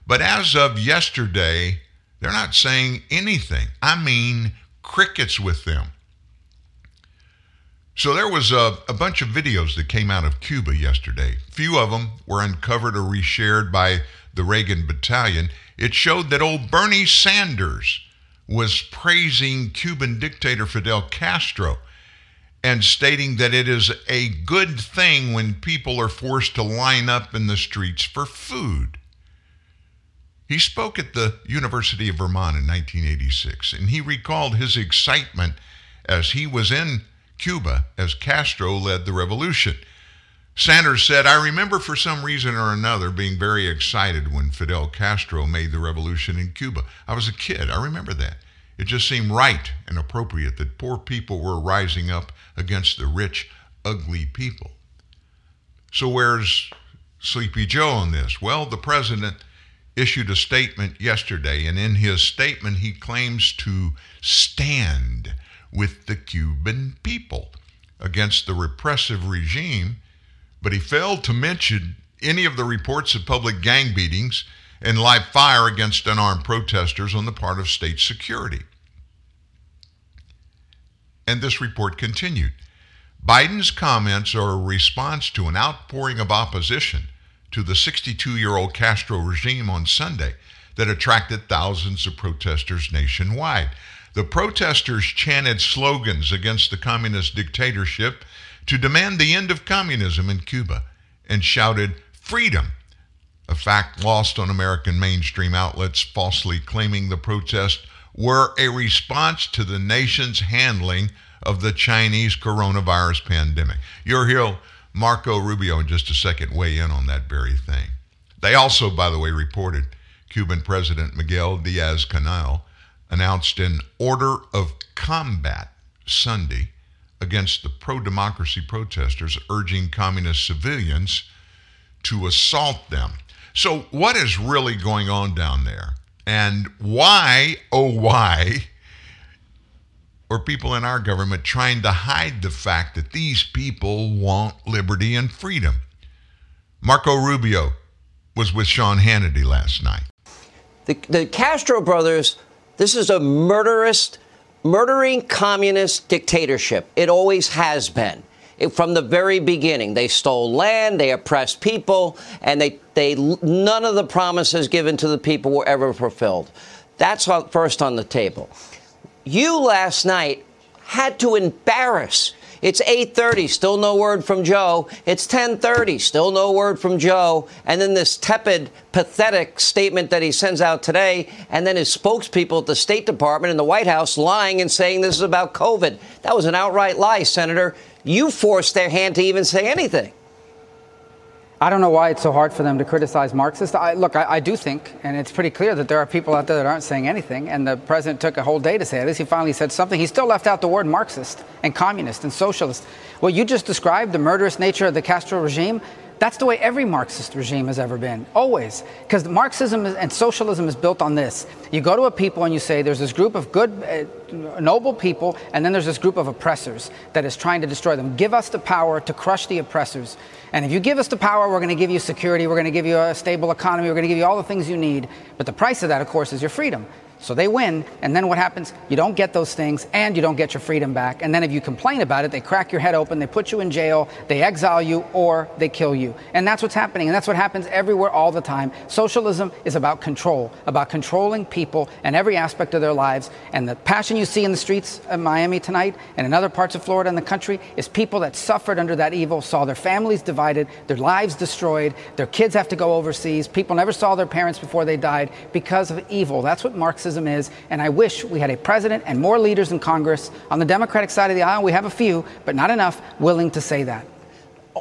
but as of yesterday, they're not saying anything. I mean, crickets with them. So there was a, a, bunch of videos that came out of Cuba yesterday. Few of them were uncovered or reshared by the Reagan Battalion. It showed that old Bernie Sanders was praising Cuban dictator Fidel Castro and stating that it is a good thing when people are forced to line up in the streets for food. He spoke at the University of Vermont in 1986, and he recalled his excitement as he was in Cuba as Castro led the revolution. Sanders said, I remember for some reason or another being very excited when Fidel Castro made the revolution in Cuba. I was a kid. I remember that. It just seemed right and appropriate that poor people were rising up against the rich, ugly people. So, where's Sleepy Joe on this? Well, the president issued a statement yesterday, and in his statement, he claims to stand with the Cuban people against the repressive regime, but he failed to mention any of the reports of public gang beatings and live fire against unarmed protesters on the part of state security. And this report continued. Biden's comments are a response to an outpouring of opposition to the 62 year old Castro regime on Sunday that attracted thousands of protesters nationwide. The protesters chanted slogans against the communist dictatorship to demand the end of communism in Cuba and shouted freedom, a fact lost on American mainstream outlets falsely claiming the protests were a response to the nation's handling of the Chinese coronavirus pandemic. You'll hear Marco Rubio in just a second weigh in on that very thing. They also, by the way, reported Cuban President Miguel Diaz Canel announced an order of combat Sunday against the pro democracy protesters, urging communist civilians to assault them. So, what is really going on down there? And why, oh, why, are people in our government trying to hide the fact that these people want liberty and freedom? Marco Rubio was with Sean Hannity last night. The, the Castro brothers this is a murderous, murdering communist dictatorship. It always has been. It, from the very beginning, they stole land, they oppressed people, and they, they none of the promises given to the people were ever fulfilled. That's first on the table. You last night had to embarrass it's 8:30, still no word from Joe. It's 10:30, still no word from Joe. And then this tepid, pathetic statement that he sends out today, and then his spokespeople at the State Department and the White House lying and saying this is about COVID. That was an outright lie, Senator. You forced their hand to even say anything. I don't know why it's so hard for them to criticize Marxists. I, look, I, I, do think, and it's pretty clear that there are people out there that aren't saying anything, and the president took a whole day to say this. He finally said something. He still left out the word Marxist and communist and socialist. What you just described, the murderous nature of the Castro regime, that's the way every Marxist regime has ever been, always. Because Marxism and socialism is built on this. You go to a people and you say there's this group of good, uh, noble people, and then there's this group of oppressors that is trying to destroy them. Give us the power to crush the oppressors. And if you give us the power, we're going to give you security, we're going to give you a stable economy, we're going to give you all the things you need. But the price of that, of course, is your freedom. So they win, and then what happens? You don't get those things, and you don't get your freedom back. And then if you complain about it, they crack your head open, they put you in jail, they exile you, or they kill you. And that's what's happening, and that's what happens everywhere all the time. Socialism is about control, about controlling people and every aspect of their lives. And the passion you see in the streets of Miami tonight and in other parts of Florida and the country is people that suffered under that evil, saw their families divided, their lives destroyed, their kids have to go overseas. People never saw their parents before they died because of evil. That's what Marxism is. And I wish we had a president and more leaders in Congress on the Democratic side of the aisle. We have a few, but not enough willing to say that.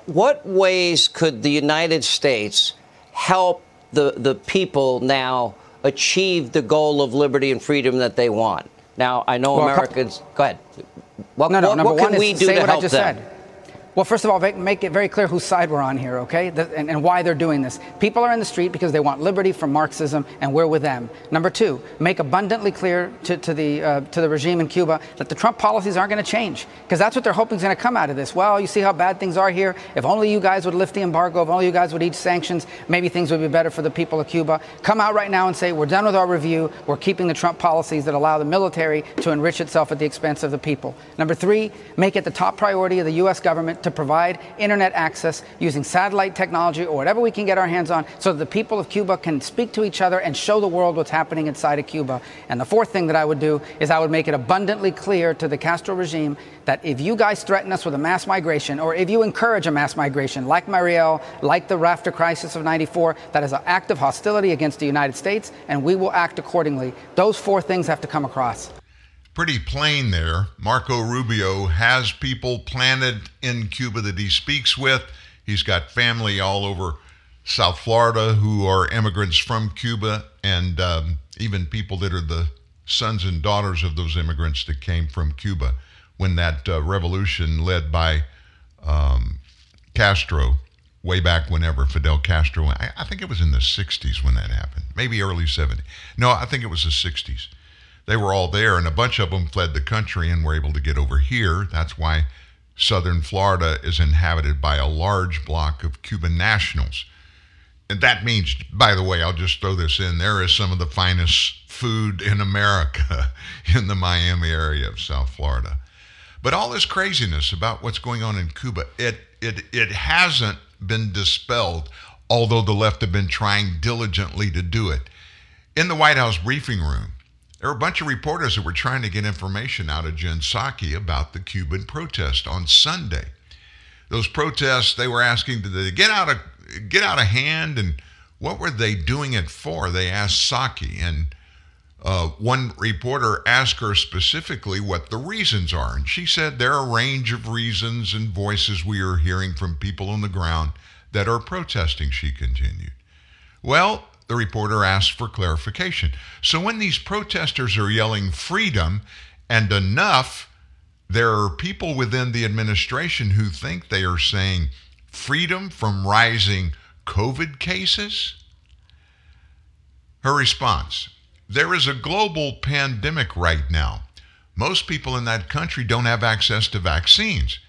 What ways could the United States help the, the people now achieve the goal of liberty and freedom that they want? Now, I know Well, a couple- Americans. Go ahead. What, no, no, what, number what can one we is do say to what help I just them? said. Well, first of all, make- it very clear whose side we're on here, okay? The- and, and why they're doing this. People are in the street because they want liberty from Marxism, and we're with them. Number two, make abundantly clear to, to the uh, to the regime in Cuba that the Trump policies aren't going to change, because that's what they're hoping is going to come out of this. Well, you see how bad things are here. If only you guys would lift the embargo, if only you guys would ease sanctions, maybe things would be better for the people of Cuba. Come out right now and say we're done with our review. We're keeping the Trump policies that allow the military to enrich itself at the expense of the people. Number three, make it the top priority of the U.S. government to provide internet access using satellite technology or whatever we can get our hands on so that the people of Cuba can speak to each other and show the world what's happening inside of Cuba. And the fourth thing that I would do is I would make it abundantly clear to the Castro regime that if you guys threaten us with a mass migration or if you encourage a mass migration like Mariel, like the rafter crisis of 94, that is an act of hostility against the United States and we will act accordingly. Those four things have to come across. Pretty plain there. Marco Rubio has people planted in Cuba that he speaks with. He's got family all over South Florida who are immigrants from Cuba, and um, even people that are the sons and daughters of those immigrants that came from Cuba when that uh, revolution led by um, Castro, way back whenever Fidel Castro, I, I think it was in the 60s when that happened, maybe early 70s. No, I think it was the 60s. They were all there, and a bunch of them fled the country and were able to get over here. That's why southern Florida is inhabited by a large block of Cuban nationals. And that means, by the way, I'll just throw this in there is some of the finest food in America in the Miami area of South Florida. But all this craziness about what's going on in Cuba, it it it hasn't been dispelled, although the left have been trying diligently to do it. In the White House briefing room, there were a bunch of reporters that were trying to get information out of Jen Psaki about the Cuban protest on Sunday. Those protests, they were asking, they get out of get out of hand, and what were they doing it for? They asked Psaki, and uh, one reporter asked her specifically what the reasons are, and she said there are a range of reasons and voices we are hearing from people on the ground that are protesting. She continued. Well, the reporter asked for clarification. So when these protesters are yelling freedom and enough, there are people within the administration who think they are saying freedom from rising COVID cases? Her response There is a global pandemic right now. Most people in that country don't have access to vaccines.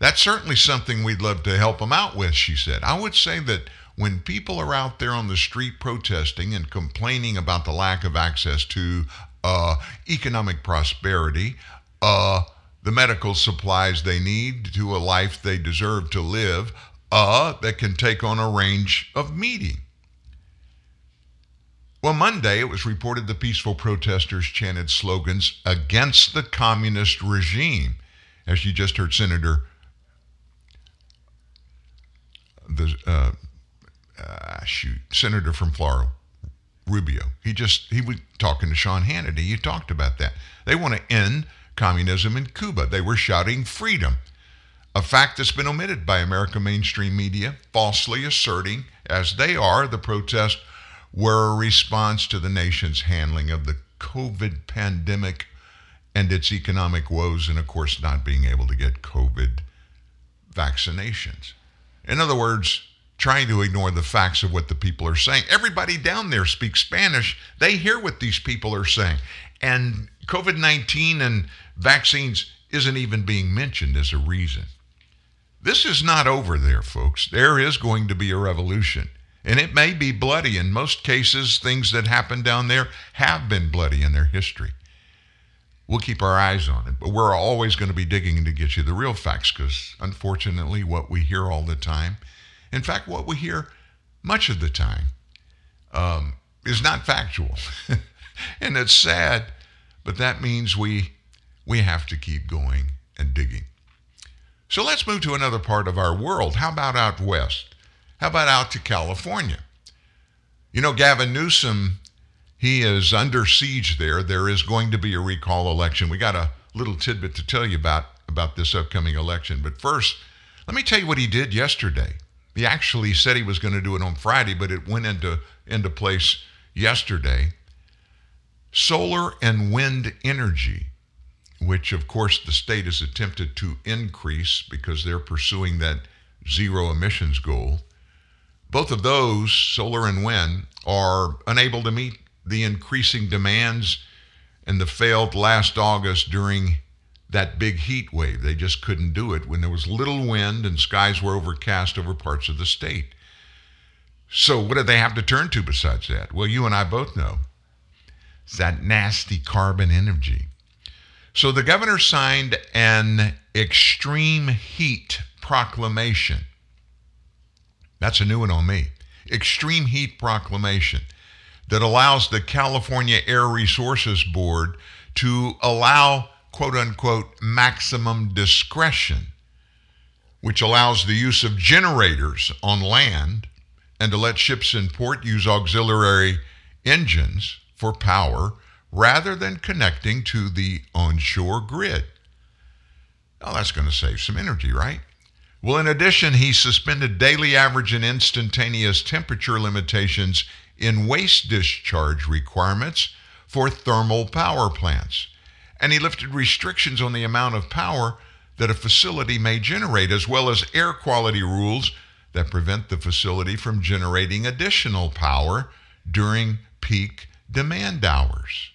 That's certainly something we'd love to help them out with, she said. I would say that when people are out there on the street protesting and complaining about the lack of access to uh, economic prosperity, uh, the medical supplies they need to a life they deserve to live, uh, that can take on a range of meaning. Well, Monday it was reported the peaceful protesters chanted slogans against the communist regime, as you just heard Senator the uh, uh, shoot senator from Florida, Rubio. He just he was talking to Sean Hannity. You talked about that. They want to end communism in Cuba. They were shouting freedom, a fact that's been omitted by American mainstream media, falsely asserting, as they are, the protests were a response to the nation's handling of the COVID pandemic and its economic woes, and of course, not being able to get COVID vaccinations. In other words, trying to ignore the facts of what the people are saying. Everybody down there speaks Spanish. They hear what these people are saying. And COVID 19 and vaccines isn't even being mentioned as a reason. This is not over there, folks. There is going to be a revolution. And it may be bloody. In most cases, things that happen down there have been bloody in their history. We'll keep our eyes on it, but we're always going to be digging to get you the real facts because, unfortunately, what we hear all the time, in fact, what we hear much of the time, um, is not factual. and it's sad, but that means we, we have to keep going and digging. So let's move to another part of our world. How about out west? How about out to California? You know, Gavin Newsom, he is under siege there. There is going to be a recall election. We got a little tidbit to tell you about about this upcoming election. But first, let me tell you what he did yesterday. He actually said he was going to do it on Friday, but it went into into place yesterday. Solar and wind energy, which of course the state has attempted to increase because they're pursuing that zero emissions goal. Both of those, solar and wind, are unable to meet the increasing demands and the failed last August during that big heat wave. They just couldn't do it when there was little wind and skies were overcast over parts of the state. So, what did they have to turn to besides that? Well, you and I both know it's that nasty carbon energy. So, the governor signed an extreme heat proclamation. That's a new one on me. Extreme heat proclamation that allows the California Air Resources Board to allow, quote unquote, maximum discretion, which allows the use of generators on land and to let ships in port use auxiliary engines for power rather than connecting to the onshore grid. Now, that's going to save some energy, right? Well, in addition, he suspended daily average and instantaneous temperature limitations in waste discharge requirements for thermal power plants. And he lifted restrictions on the amount of power that a facility may generate, as well as air quality rules that prevent the facility from generating additional power during peak demand hours.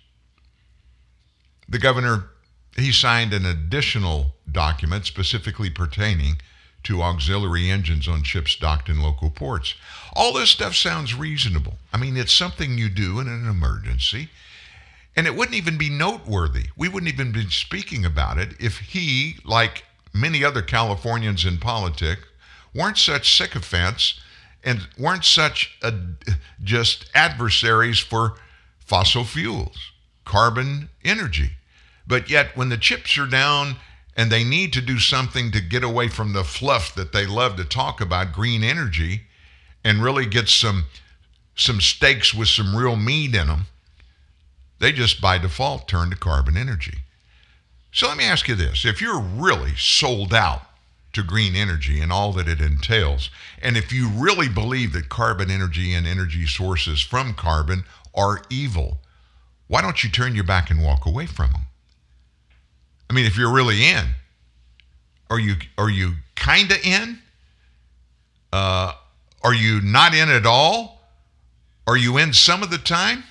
The governor, he signed an additional document specifically pertaining to auxiliary engines on ships docked in local ports. All this stuff sounds reasonable. I mean, it's something you do in an emergency. And it wouldn't even be noteworthy. We wouldn't even be speaking about it if he, like many other Californians in politics, weren't such sycophants and weren't such a, just adversaries for fossil fuels, carbon energy. But yet, when the chips are down and they need to do something to get away from the fluff that they love to talk about, green energy, and really get some some steaks with some real meat in them, they just by default turn to carbon energy. So let me ask you this: if you're really sold out to green energy and all that it entails. And if you really believe that carbon energy and energy sources from carbon are evil, why don't you turn your back and walk away from them? I mean, if you're really in, are you are you kind of in? Uh, are you not in at all? Are you in some of the time?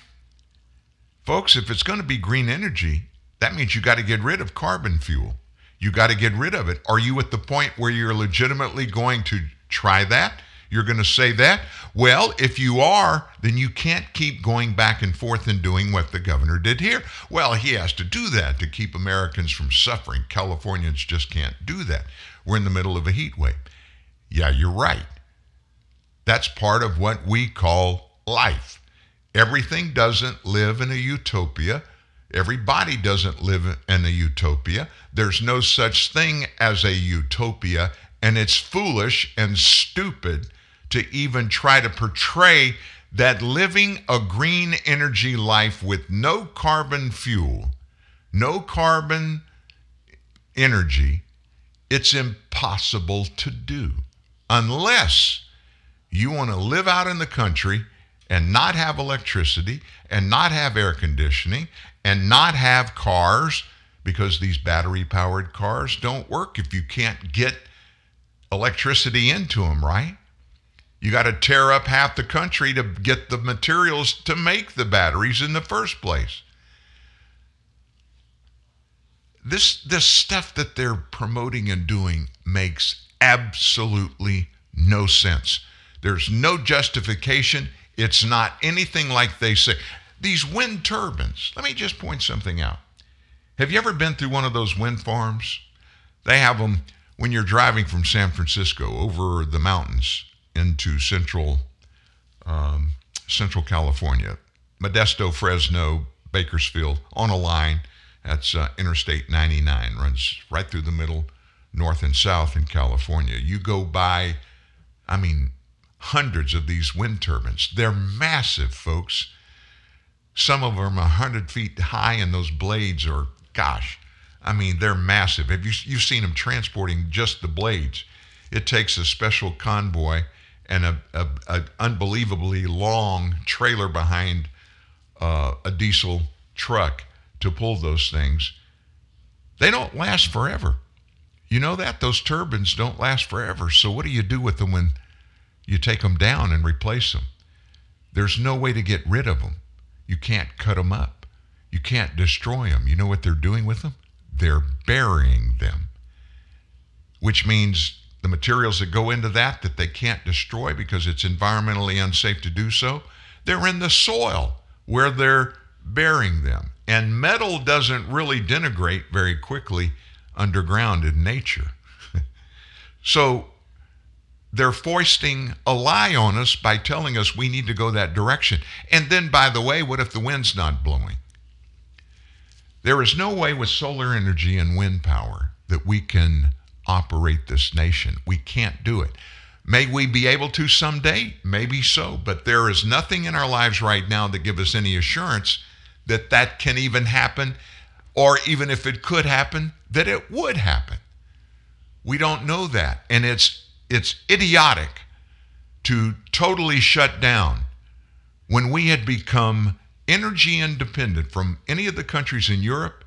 Folks, if it's going to be green energy, that means you got to get rid of carbon fuel. You got to get rid of it. Are you at the point where you're legitimately going to try that? You're going to say that? Well, if you are, then you can't keep going back and forth and doing what the governor did here. Well, he has to do that to keep Americans from suffering. Californians just can't do that. We're in the middle of a heat wave. Yeah, you're right. That's part of what we call life. Everything doesn't live in a utopia. Everybody doesn't live in a utopia. There's no such thing as a utopia, and it's foolish and stupid to even try to portray that living a green energy life with no carbon fuel, no carbon energy, it's impossible to do unless you want to live out in the country and not have electricity and not have air conditioning and not have cars because these battery powered cars don't work if you can't get electricity into them, right? You got to tear up half the country to get the materials to make the batteries in the first place. This this stuff that they're promoting and doing makes absolutely no sense. There's no justification. It's not anything like they say. These wind turbines, let me just point something out. Have you ever been through one of those wind farms? They have them when you're driving from San Francisco over the mountains into central um, Central California, Modesto, Fresno, Bakersfield, on a line. That's uh, Interstate 99, runs right through the middle, north and south in California. You go by, I mean, hundreds of these wind turbines. They're massive, folks. Some of them are 100 feet high, and those blades are, gosh, I mean, they're massive. Have you you've seen them transporting just the blades? It takes a special convoy and a, a, a unbelievably long trailer behind uh, a diesel truck to pull those things. They don't last forever. You know that those turbines don't last forever. So what do you do with them when you take them down and replace them? There's no way to get rid of them. You can't cut them up. You can't destroy them. You know what they're doing with them? They're burying them, which means the materials that go into that that they can't destroy because it's environmentally unsafe to do so, they're in the soil where they're burying them. And metal doesn't really denigrate very quickly underground in nature. so they're foisting a lie on us by telling us we need to go that direction. And then, by the way, what if the wind's not blowing? There is no way with solar energy and wind power that we can operate this nation. We can't do it. May we be able to someday? Maybe so, but there is nothing in our lives right now that give us any assurance that that can even happen or even if it could happen that it would happen. We don't know that and it's it's idiotic to totally shut down when we had become energy independent from any of the countries in Europe,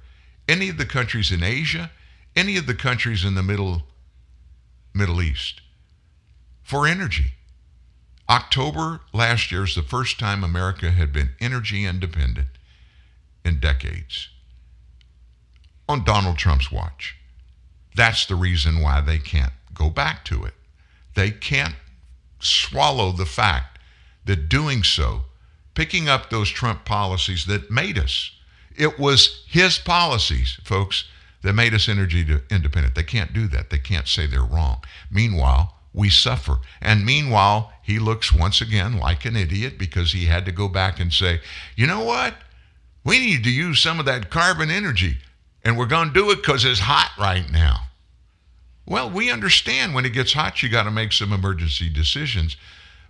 any of the countries in Asia, any of the countries in the Middle Middle East for energy. October last year is the first time America had been energy independent in decades. On Donald Trump's watch. That's the reason why they can't go back to it. They can't swallow the fact that doing so, picking up those Trump policies that made us, it was his policies, folks, that made us energy independent. They can't do that. They can't say they're wrong. Meanwhile, we suffer. And meanwhile, he looks once again like an idiot because he had to go back and say, you know what? We need to use some of that carbon energy, and we're going to do it because it's hot right now. Well, we understand when it gets hot, you got to make some emergency decisions.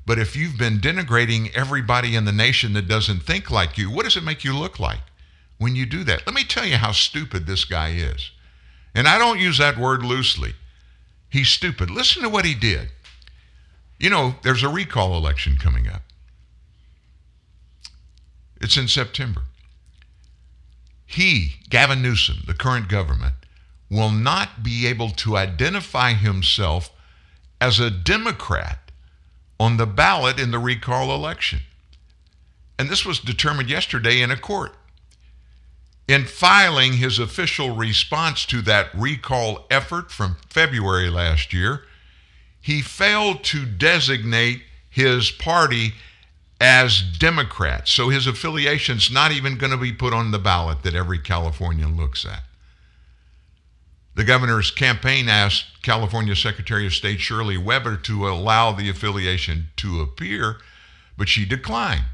But if you've been denigrating everybody in the nation that doesn't think like you, what does it make you look like? when you do that. Let me tell you how stupid this guy is. And I don't use that word loosely. He's stupid. Listen to what he did. You know, there's a recall election coming up. It's in September. He, Gavin Newsom, the current government, will not be able to identify himself as a Democrat on the ballot in the recall election. And this was determined yesterday in a court. In filing his official response to that recall effort from February last year, he failed to designate his party as Democrat. So his affiliation's not even going to be put on the ballot that every Californian looks at. The governor's campaign asked California Secretary of State Shirley Weber to allow the affiliation to appear, but she declined.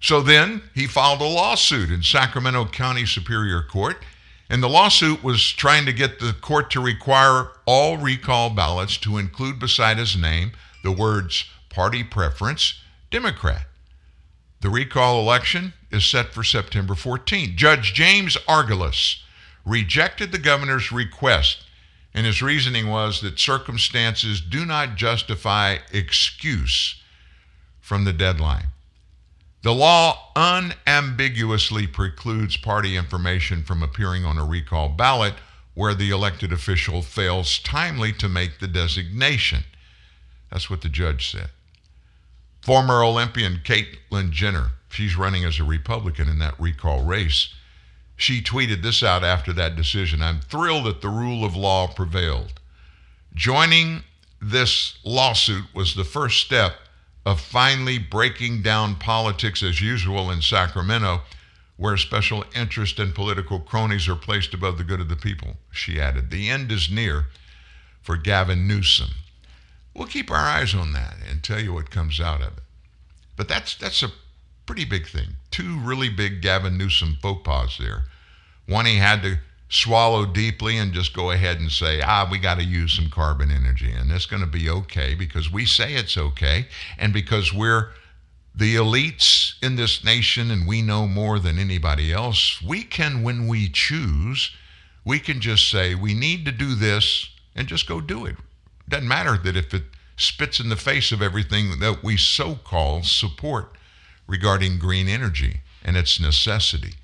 So then he filed a lawsuit in Sacramento County Superior Court, and the lawsuit was trying to get the court to require all recall ballots to include beside his name the words party preference Democrat. The recall election is set for September 14. Judge James Arguelles rejected the governor's request, and his reasoning was that circumstances do not justify excuse from the deadline. The law unambiguously precludes party information from appearing on a recall ballot where the elected official fails timely to make the designation. That's what the judge said. Former Olympian Caitlyn Jenner, she's running as a Republican in that recall race. She tweeted this out after that decision I'm thrilled that the rule of law prevailed. Joining this lawsuit was the first step of finally breaking down politics as usual in Sacramento, where special interest and political cronies are placed above the good of the people, she added. The end is near for Gavin Newsom. We'll keep our eyes on that and tell you what comes out of it. But that's that's a pretty big thing. Two really big Gavin Newsom faux pas there. One he had to swallow deeply and just go ahead and say, ah, we got to use some carbon energy. And it's going to be okay because we say it's okay and because we're the elites in this nation and we know more than anybody else. We can, when we choose, we can just say, we need to do this and just go do it. Doesn't matter that if it spits in the face of everything that we so call support regarding green energy and its necessity.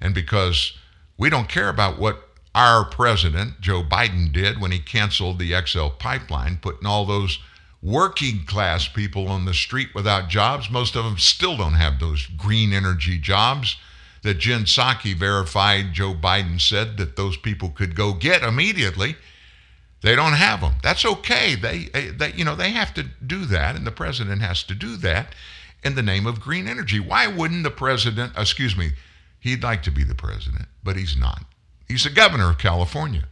And because we don't care about what our president, Joe Biden, did when he canceled the XL pipeline, putting all those working class people on the street without jobs. Most of them still don't have those green energy jobs that Jen Psaki verified Joe Biden said that those people could go get immediately. They don't have them. That's okay. They, they, you know, they have to do that, and the president has to do that in the name of green energy. Why wouldn't the president, excuse me, He'd like to be the president, but he's not. He's the governor of California.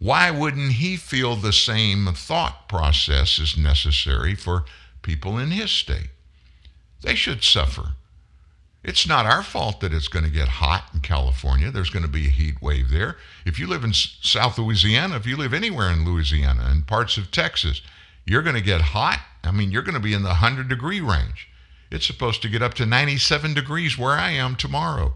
Why wouldn't he feel the same thought process is necessary for people in his state? They should suffer. It's not our fault that it's going to get hot in California. There's going to be a heat wave there. If you live in South Louisiana, if you live anywhere in Louisiana and parts of Texas, you're going to get hot. I mean, you're going to be in the 100 degree range. It's supposed to get up to 97 degrees where I am tomorrow.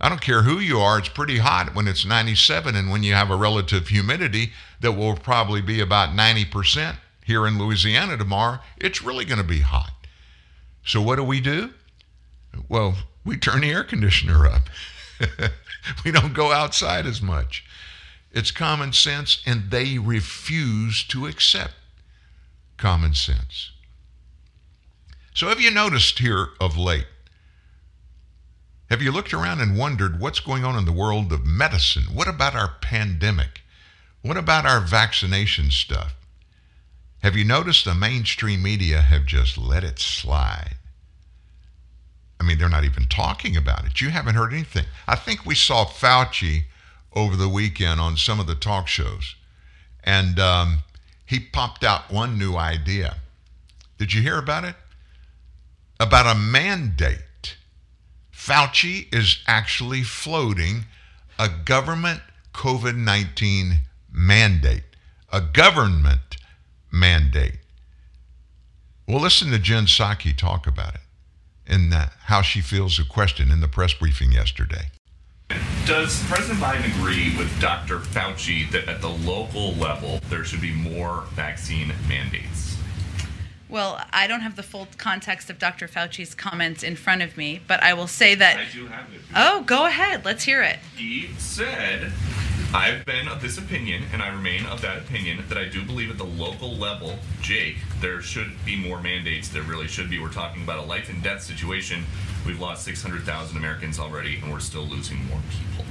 I don't care who you are, it's pretty hot when it's 97 and when you have a relative humidity that will probably be about 90% here in Louisiana tomorrow, it's really going to be hot. So what do we do? Well, we turn the air conditioner up. we don't go outside as much. It's common sense, and they refuse to accept common sense. So, have you noticed here of late? Have you looked around and wondered what's going on in the world of medicine? What about our pandemic? What about our vaccination stuff? Have you noticed the mainstream media have just let it slide? I mean, they're not even talking about it. You haven't heard anything. I think we saw Fauci over the weekend on some of the talk shows, and um, he popped out one new idea. Did you hear about it? about a mandate. Fauci is actually floating a government COVID 19 mandate, a government mandate. Well, listen to Jen Psaki talk about it and how she feels the question in the press briefing yesterday. Does President Biden agree with Dr. Fauci that at the local level there should be more vaccine mandates? Well, I don't have the full context of Dr. Fauci's comments in front of me, but I will say that. I do have it. Oh, go ahead. Let's hear it. He said, I've been of this opinion, and I remain of that opinion, that I do believe at the local level, Jake, there should be more mandates. There really should be. We're talking about a life and death situation. We've lost 600,000 Americans already, and we're still losing more people.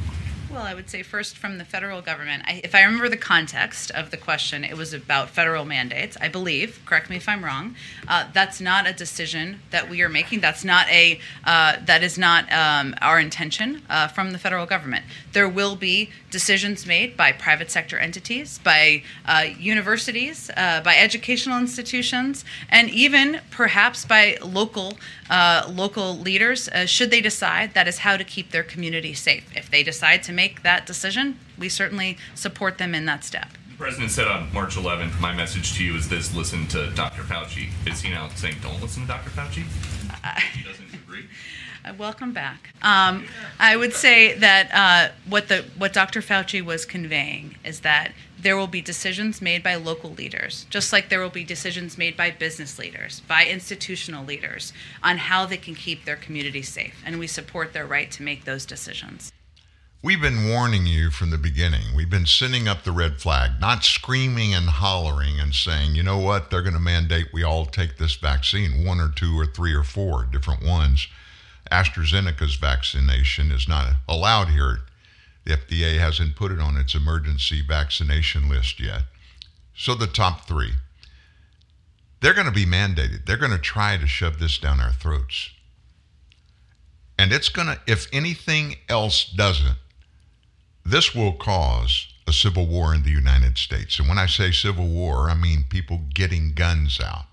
Well, I would say first from the federal government. I, if I remember the context of the question, it was about federal mandates. I believe. Correct me if I'm wrong. Uh, that's not a decision that we are making. That's not a. Uh, that is not um, our intention uh, from the federal government. There will be decisions made by private sector entities, by uh, universities, uh, by educational institutions, and even perhaps by local uh, local leaders. should they decide that is how to keep their community safe? If they decide to make that decision, we certainly support them in that step. The president said on March 11th, my message to you is this listen to Dr. Fauci. Is he now saying don't listen to Dr. Fauci? he doesn't agree? Uh, welcome back. Um, I would say that uh, what the what Dr. Fauci was conveying is that there will be decisions made by local leaders, just like there will be decisions made by business leaders, by institutional leaders, on how they can keep their community safe, and we support their right to make those decisions. We've been warning you from the beginning. We've been sending up the red flag, not screaming and hollering and saying, you know what, they're going to mandate we all take this vaccine, one or two or three or four different ones. AstraZeneca's vaccination is not allowed here. The FDA hasn't put it on its emergency vaccination list yet. So the top three, they're going to be mandated. They're going to try to shove this down our throats. And it's going to, if anything else doesn't, this will cause a civil war in the United States. And when I say civil war, I mean people getting guns out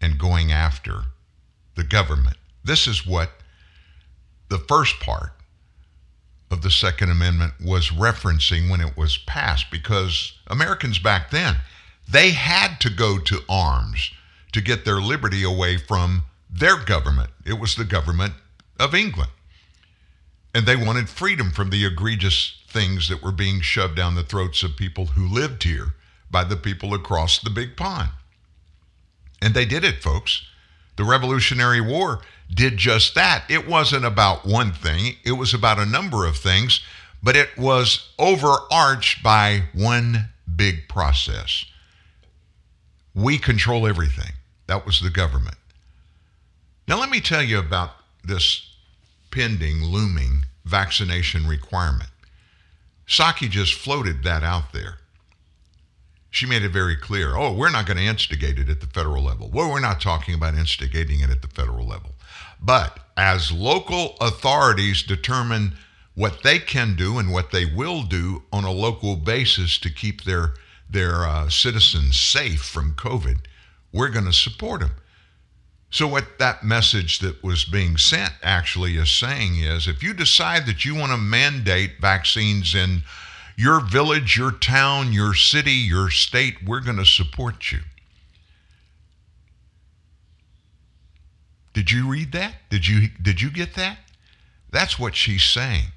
and going after the government. This is what the first part of the Second Amendment was referencing when it was passed because Americans back then, they had to go to arms to get their liberty away from their government. It was the government of England. And they wanted freedom from the egregious things that were being shoved down the throats of people who lived here by the people across the big pond. And they did it, folks. The Revolutionary War did just that. It wasn't about one thing, it was about a number of things, but it was overarched by one big process. We control everything. That was the government. Now, let me tell you about this pending, looming vaccination requirement. Psaki just floated that out there. She made it very clear oh, we're not going to instigate it at the federal level. Well, we're not talking about instigating it at the federal level. But as local authorities determine what they can do and what they will do on a local basis to keep their their uh, citizens safe from COVID, we're going to support them. So, what that message that was being sent actually is saying is if you decide that you want to mandate vaccines in your village, your town, your city, your state, we're going to support you. Did you read that? Did you did you get that? That's what she's saying.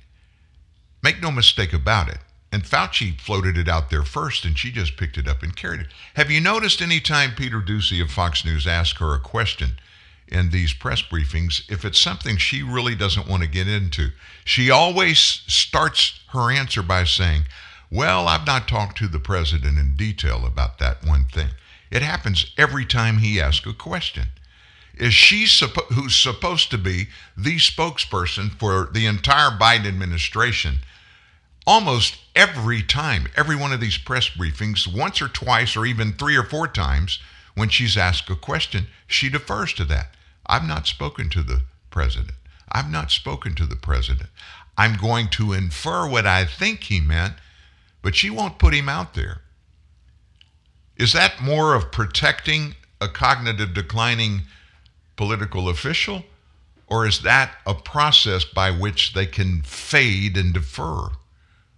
Make no mistake about it. And Fauci floated it out there first, and she just picked it up and carried it. Have you noticed any time Peter Doocy of Fox News asks her a question in these press briefings, if it's something she really doesn't want to get into, she always starts her answer by saying, Well, I've not talked to the president in detail about that one thing. It happens every time he asks a question is she suppo- who's supposed to be the spokesperson for the entire Biden administration. Almost every time, every one of these press briefings, once or twice, or even three or four times, when she's asked a question, she defers to that. I've not spoken to the president. I've not spoken to the president. I'm going to infer what I think he meant, but she won't put him out there. Is that more of protecting a cognitive declining political official? Or is that a process by which they can fade and defer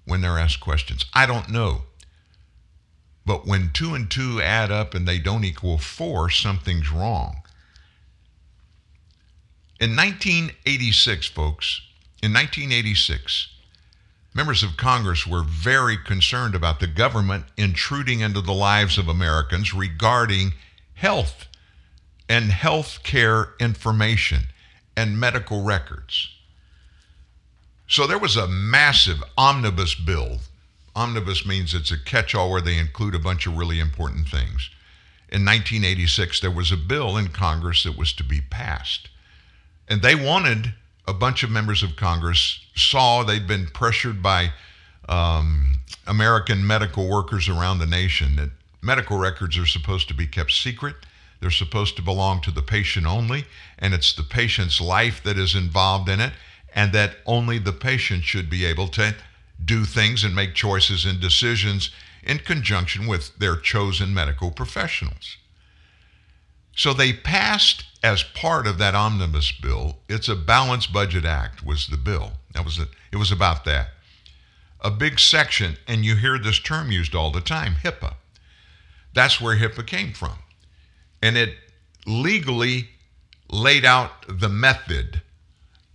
when they're asked questions? I don't know. But when two and two add up and they don't equal four, something's wrong. In 1986, folks, in 1986, members of Congress were very concerned about the government intruding into the lives of Americans regarding health and health care information and medical records. So there was a massive omnibus bill. Omnibus means it's a catch all where they include a bunch of really important things. In 1986, there was a bill in Congress that was to be passed. And they wanted, a bunch of members of Congress saw they'd been pressured by um, American medical workers around the nation that medical records are supposed to be kept secret they're supposed to belong to the patient only, and it's the patient's life that is involved in it, and that only the patient should be able to do things and make choices and decisions in conjunction with their chosen medical professionals. So they passed as part of that omnibus bill. It's a balanced budget act was the bill. That was it. It was about that. A big section, and you hear this term used all the time, HIPAA. That's where HIPAA came from and it legally laid out the method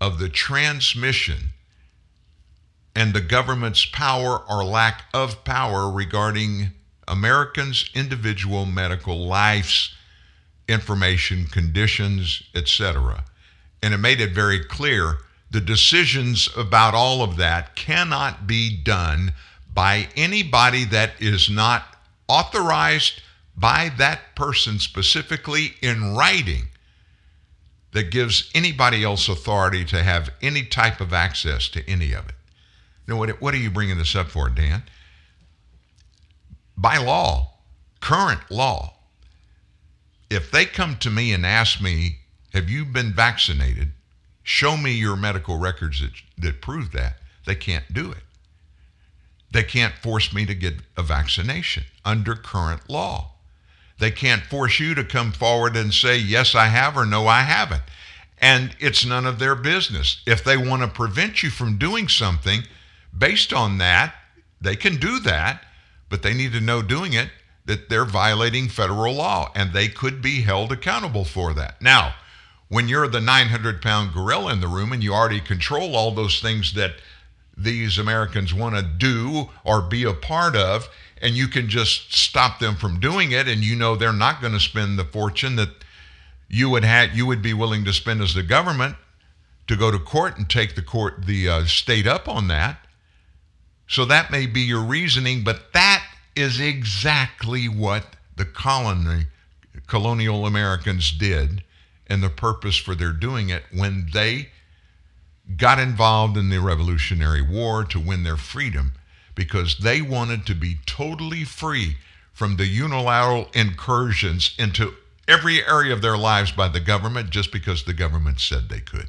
of the transmission and the government's power or lack of power regarding Americans' individual medical lives, information, conditions, etc. And it made it very clear the decisions about all of that cannot be done by anybody that is not authorized by that person specifically in writing that gives anybody else authority to have any type of access to any of it. Now, what, what are you bringing this up for, Dan? By law, current law, if they come to me and ask me, Have you been vaccinated? Show me your medical records that, that prove that. They can't do it. They can't force me to get a vaccination under current law. They can't force you to come forward and say, Yes, I have, or No, I haven't. And it's none of their business. If they want to prevent you from doing something based on that, they can do that, but they need to know doing it that they're violating federal law and they could be held accountable for that. Now, when you're the 900 pound gorilla in the room and you already control all those things that these Americans want to do or be a part of, and you can just stop them from doing it, and you know they're not going to spend the fortune that you would have, you would be willing to spend as the government to go to court and take the court the uh, state up on that. So that may be your reasoning, but that is exactly what the colony colonial Americans did and the purpose for their doing it when they got involved in the Revolutionary War to win their freedom because they wanted to be totally free from the unilateral incursions into every area of their lives by the government just because the government said they could.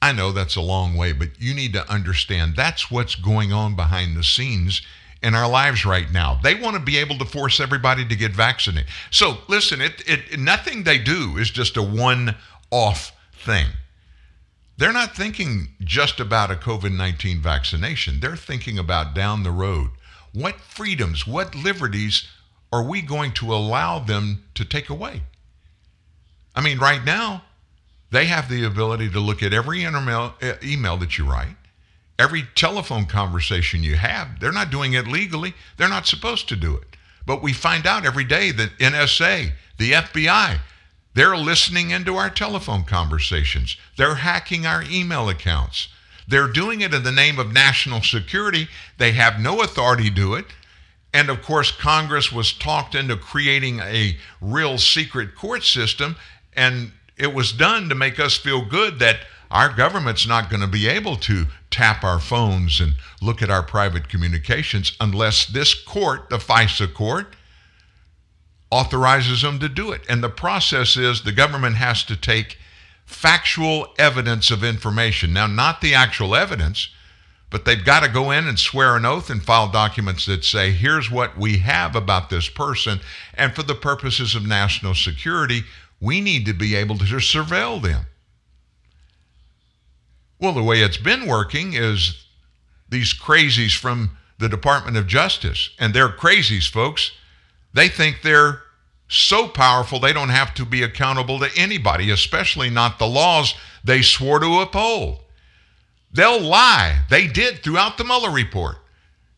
I know that's a long way, but you need to understand that's what's going on behind the scenes in our lives right now. They want to be able to force everybody to get vaccinated. So listen, it, it nothing they do is just a one-off thing. They're not thinking just about a COVID 19 vaccination. They're thinking about down the road. What freedoms, what liberties are we going to allow them to take away? I mean, right now, they have the ability to look at every email, email that you write, every telephone conversation you have. They're not doing it legally, they're not supposed to do it. But we find out every day that NSA, the FBI, they're listening into our telephone conversations. They're hacking our email accounts. They're doing it in the name of national security. They have no authority to do it. And of course, Congress was talked into creating a real secret court system. And it was done to make us feel good that our government's not going to be able to tap our phones and look at our private communications unless this court, the FISA court, authorizes them to do it. And the process is the government has to take factual evidence of information. Now, not the actual evidence, but they've got to go in and swear an oath and file documents that say, here's what we have about this person. And for the purposes of national security, we need to be able to surveil them. Well, the way it's been working is these crazies from the Department of Justice, and they're crazies, folks. They think they're so powerful they don't have to be accountable to anybody, especially not the laws they swore to uphold. They'll lie. They did throughout the Mueller report.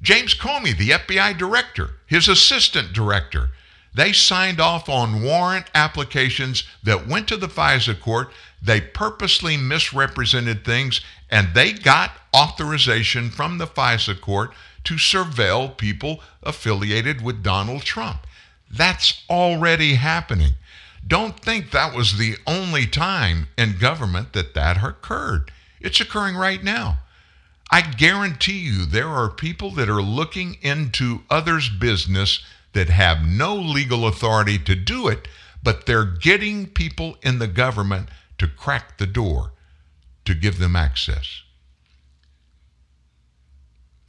James Comey, the FBI director, his assistant director, they signed off on warrant applications that went to the FISA court. They purposely misrepresented things and they got authorization from the FISA court to surveil people affiliated with Donald Trump. That's already happening. Don't think that was the only time in government that that occurred. It's occurring right now. I guarantee you there are people that are looking into others' business that have no legal authority to do it, but they're getting people in the government to crack the door to give them access.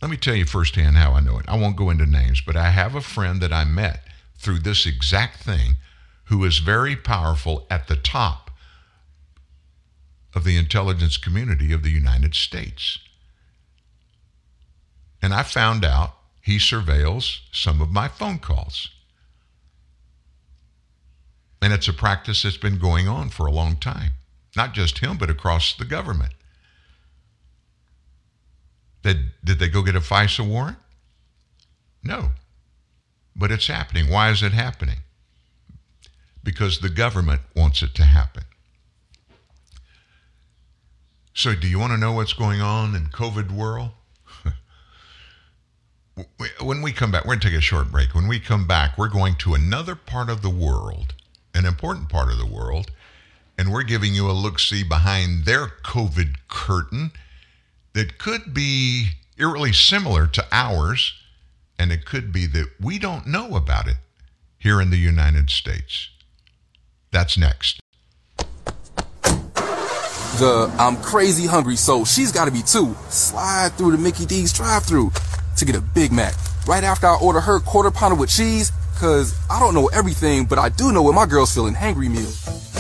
Let me tell you firsthand how I know it. I won't go into names, but I have a friend that I met through this exact thing who is very powerful at the top of the intelligence community of the United States. And I found out he surveils some of my phone calls. And it's a practice that's been going on for a long time. Not just him, but across the government. Did, did they go get a FISA warrant? No but it's happening. Why is it happening? Because the government wants it to happen. So, do you want to know what's going on in COVID world? when we come back, we're going to take a short break. When we come back, we're going to another part of the world, an important part of the world, and we're giving you a look see behind their COVID curtain that could be eerily similar to ours and it could be that we don't know about it here in the United States. That's next. The I'm crazy hungry, so she's got to be too. Slide through the Mickey D's drive-through to get a Big Mac. Right after I order her quarter pounder with cheese, cause I don't know everything, but I do know what my girl's feeling hangry meal.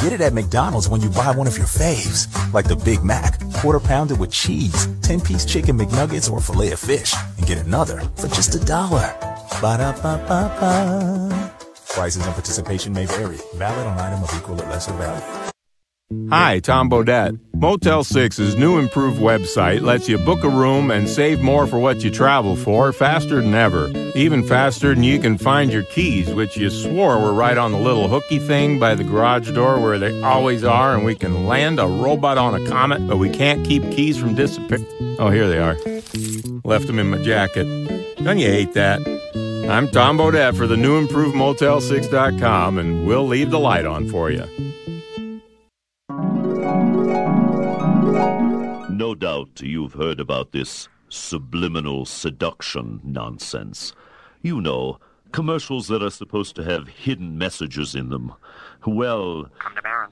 Get it at McDonald's when you buy one of your faves, like the Big Mac, quarter pounder with cheese, 10 piece chicken McNuggets, or filet of fish, and get another for just a dollar. Ba da ba ba ba. Prices and participation may vary. Valid on item of equal or lesser value. Hi, Tom Bodett. Motel 6's new improved website lets you book a room and save more for what you travel for faster than ever. Even faster than you can find your keys, which you swore were right on the little hooky thing by the garage door where they always are, and we can land a robot on a comet, but we can't keep keys from disappearing. Oh, here they are. Left them in my jacket. Don't you hate that? I'm Tom Bodett for the new improved Motel6.com, and we'll leave the light on for you. Doubt you've heard about this subliminal seduction nonsense. You know, commercials that are supposed to have hidden messages in them. Well,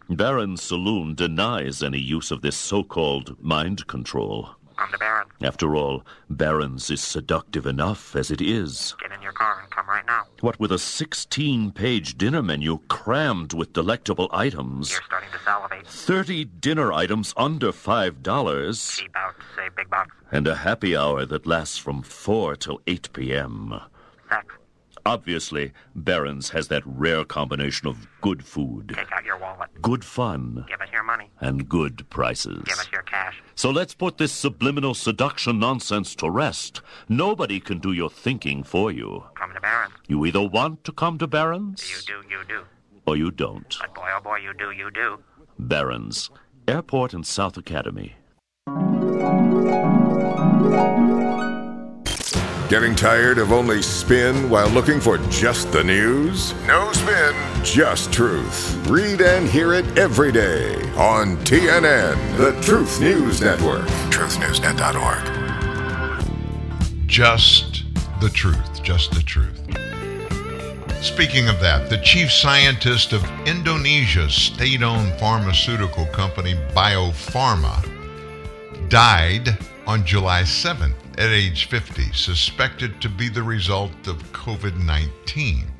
Baron Saloon denies any use of this so-called mind control. Come to Baron. After all, Baron's is seductive enough as it is. Get in your car and come right now. What with a 16 page dinner menu crammed with delectable items, You're starting to salivate. 30 dinner items under $5, Cheap out. Say big bucks. and a happy hour that lasts from 4 till 8 p.m. Sex. Obviously, Barron's has that rare combination of good food, Take out your wallet. good fun, Give us your money. and good prices. Give us your cash. So let's put this subliminal seduction nonsense to rest. Nobody can do your thinking for you. Come to Baron. You either want to come to Barron's You do, you do. or you don't. But boy, oh boy, you do, you do. Barron's, Airport and South Academy. Getting tired of only spin while looking for just the news? No spin, just truth. Read and hear it every day on TNN, the Truth News Network. TruthNewsNet.org. Just the truth, just the truth. Speaking of that, the chief scientist of Indonesia's state owned pharmaceutical company Bio Farma died on July 7th at age 50, suspected to be the result of COVID 19.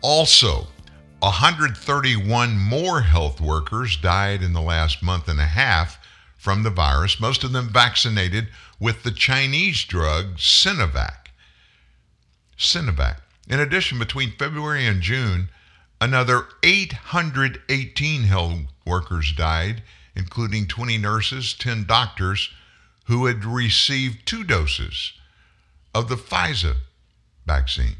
Also, 131 more health workers died in the last month and a half from the virus, most of them vaccinated with the Chinese drug Sinovac. Sinovac. In addition, between February and June, another 818 health workers died, including 20 nurses, 10 doctors who had received two doses of the Pfizer vaccine.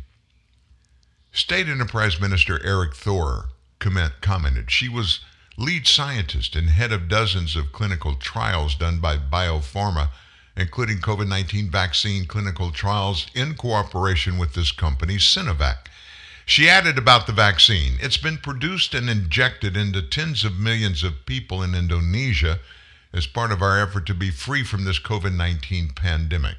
State Enterprise Minister Erick Thohir comment, commented she was lead scientist and head of dozens of clinical trials done by Bio Farma, including COVID 19 vaccine clinical trials in cooperation with this company, Sinovac. She added about the vaccine it's been produced and injected into tens of millions of people in Indonesia as part of our effort to be free from this COVID 19 pandemic.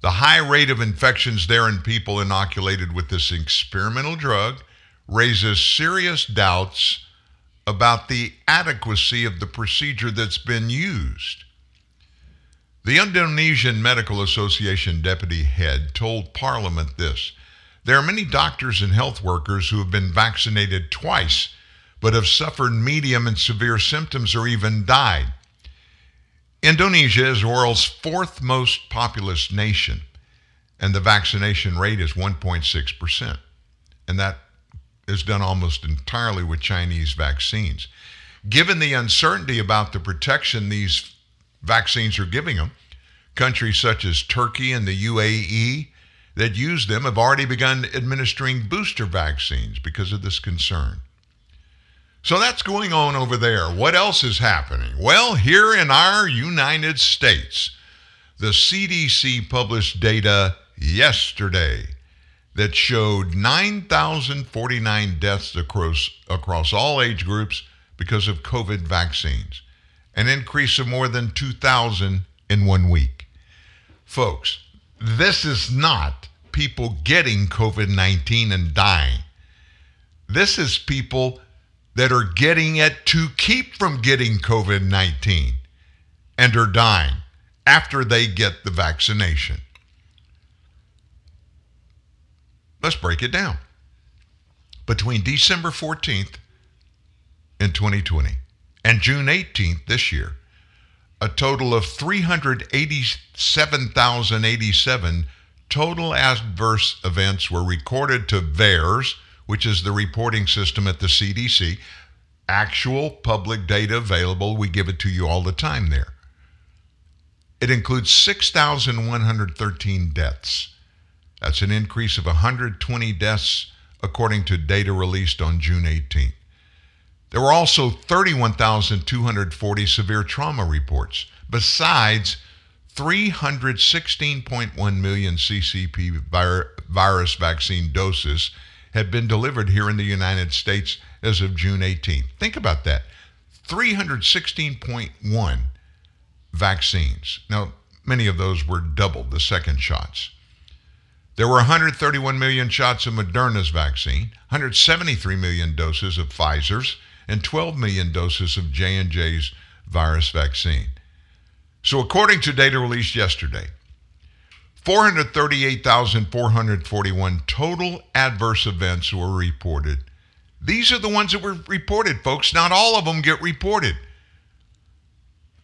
The high rate of infections there in people inoculated with this experimental drug raises serious doubts about the adequacy of the procedure that's been used. The Indonesian Medical Association deputy head told Parliament this There are many doctors and health workers who have been vaccinated twice but have suffered medium and severe symptoms or even died. Indonesia is the world's fourth most populous nation, and the vaccination rate is 1.6%. And that is done almost entirely with Chinese vaccines. Given the uncertainty about the protection these vaccines are giving them, countries such as Turkey and the UAE that use them have already begun administering booster vaccines because of this concern. So that's going on over there. What else is happening? Well, here in our United States, the CDC published data yesterday that showed 9,049 deaths across, across all age groups because of COVID vaccines, an increase of more than 2,000 in one week. Folks, this is not people getting COVID 19 and dying. This is people that are getting it to keep from getting COVID 19 and are dying after they get the vaccination. Let's break it down. Between December 14th in 2020 and June 18th this year, a total of 387,087 total adverse events were recorded to VAERS, which is the reporting system at the CDC. Actual public data available. We give it to you all the time there. It includes 6,113 deaths. That's an increase of 120 deaths according to data released on June 18th. There were also 31,240 severe trauma reports, besides 316.1 million CCP vir- virus vaccine doses had been delivered here in the United States as of June 18th. Think about that 316.1 vaccines. Now, many of those were double the second shots. There were 131 million shots of Moderna's vaccine, 173 million doses of Pfizer's, and 12 million doses of J&J's virus vaccine. So according to data released yesterday, 438,441 total adverse events were reported. These are the ones that were reported, folks. Not all of them get reported.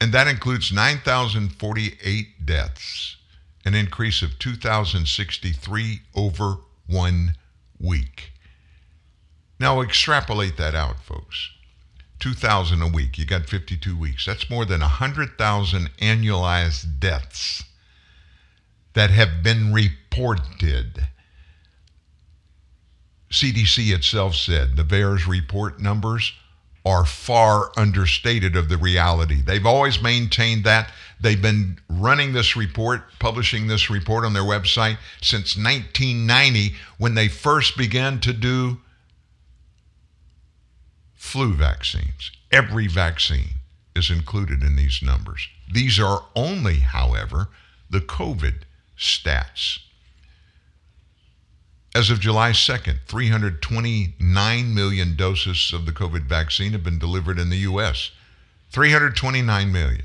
And that includes 9,048 deaths, an increase of 2,063 over one week. Now extrapolate that out, folks. 2,000 a week. You got 52 weeks. That's more than 100,000 annualized deaths that have been reported. CDC itself said the VAERS report numbers are far understated of the reality. They've always maintained that. They've been running this report, publishing this report on their website since 1990 when they first began to do flu vaccines. Every vaccine is included in these numbers. These are only, however, the COVID stats. As of July 2nd, 329 million doses of the COVID vaccine have been delivered in the U.S. 329 million.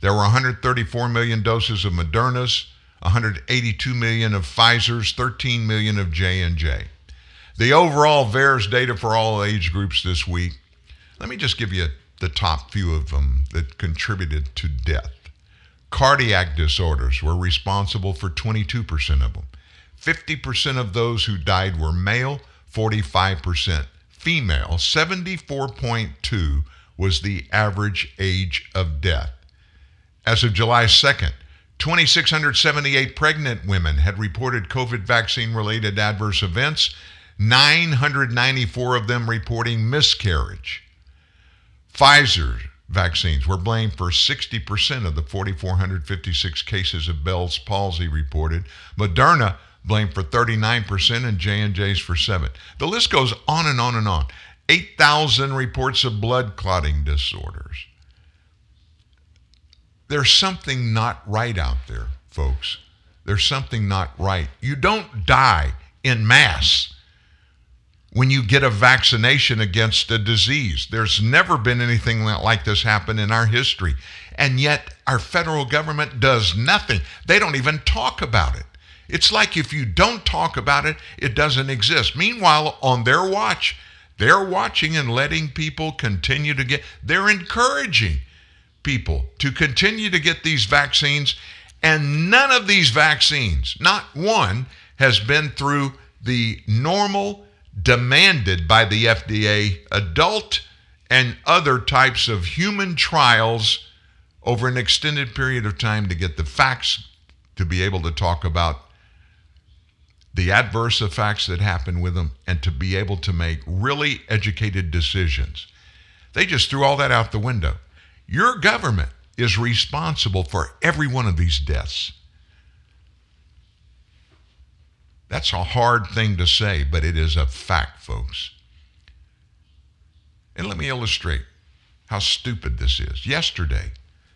There were 134 million doses of Moderna's, 182 million of Pfizer's, 13 million of J&J. The overall VAERS data for all age groups this week, let me just give you the top few of them that contributed to death. Cardiac disorders were responsible for 22% of them. 50% of those who died were male, 45% female. 74.2 was the average age of death. As of July 2nd, 2,678 pregnant women had reported COVID vaccine related adverse events, 994 of them reporting miscarriage. Pfizer vaccines were blamed for 60% of the 4,456 cases of Bell's palsy reported. Moderna blamed for 39% and J&J's for 7. The list goes on and on and on. 8,000 reports of blood clotting disorders. There's something not right out there, folks. There's something not right. You don't die in mass when you get a vaccination against a disease. There's never been anything like this happen in our history. And yet, our federal government does nothing. They don't even talk about it. It's like if you don't talk about it, it doesn't exist. Meanwhile, on their watch, they're watching and letting people continue to get, they're encouraging people to continue to get these vaccines. And none of these vaccines, not one, has been through the normal demanded by the FDA adult and other types of human trials over an extended period of time to get the facts to be able to talk about the adverse effects that happen with them and to be able to make really educated decisions. They just threw all that out the window. Your government is responsible for every one of these deaths. That's a hard thing to say, but it is a fact, folks. And let me illustrate how stupid this is. Yesterday,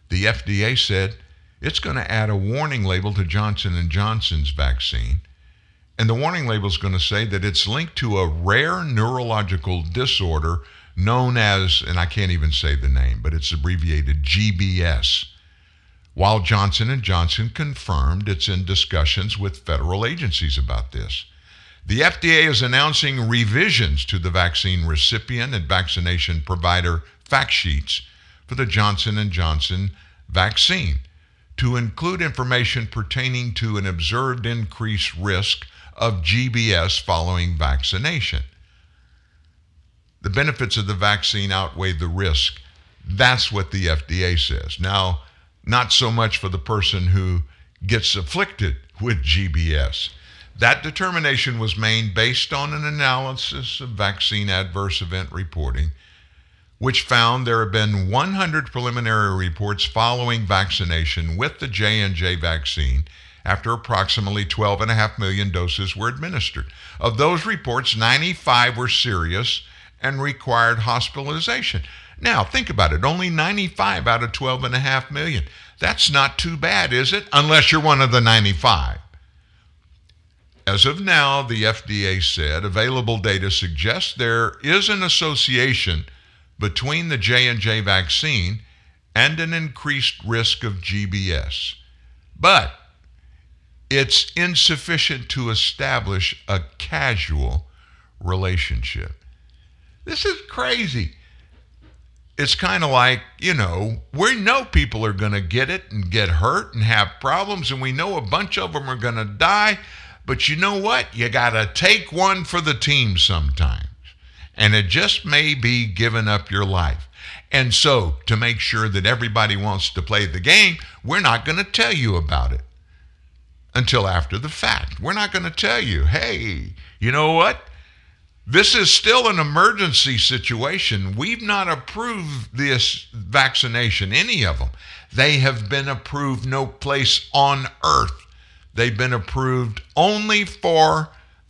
the FDA said it's going to add a warning label to Johnson & Johnson's vaccine And the warning label is going to say that it's linked to a rare neurological disorder known as, and I can't even say the name, but it's abbreviated GBS. While Johnson & Johnson confirmed it's in discussions with federal agencies about this. The FDA is announcing revisions to the vaccine recipient and vaccination provider fact sheets for the Johnson & Johnson vaccine to include information pertaining to an observed increased risk of GBS following vaccination. The benefits of the vaccine outweigh the risk. That's what the FDA says. Now, not so much for the person who gets afflicted with GBS. That determination was made based on an analysis of vaccine adverse event reporting, which found there have been 100 preliminary reports following vaccination with the J&J vaccine after approximately 12.5 million doses were administered. Of those reports, 95 were serious and required hospitalization. Now, think about it. Only 95 out of 12.5 million. That's not too bad, is it? Unless you're one of the 95. As of now, the FDA said available data suggests there is an association between the J&J vaccine and an increased risk of GBS. But it's insufficient to establish a casual relationship. This is crazy. It's kind of like, you know, we know people are going to get it and get hurt and have problems, and we know a bunch of them are going to die. But you know what? You got to take one for the team sometimes. And it just may be giving up your life. And so, to make sure that everybody wants to play the game, we're not going to tell you about it until after the fact. We're not going to tell you, hey, you know what? This is still an emergency situation. We've not approved this vaccination, any of them. They have been approved no place on earth. They've been approved only for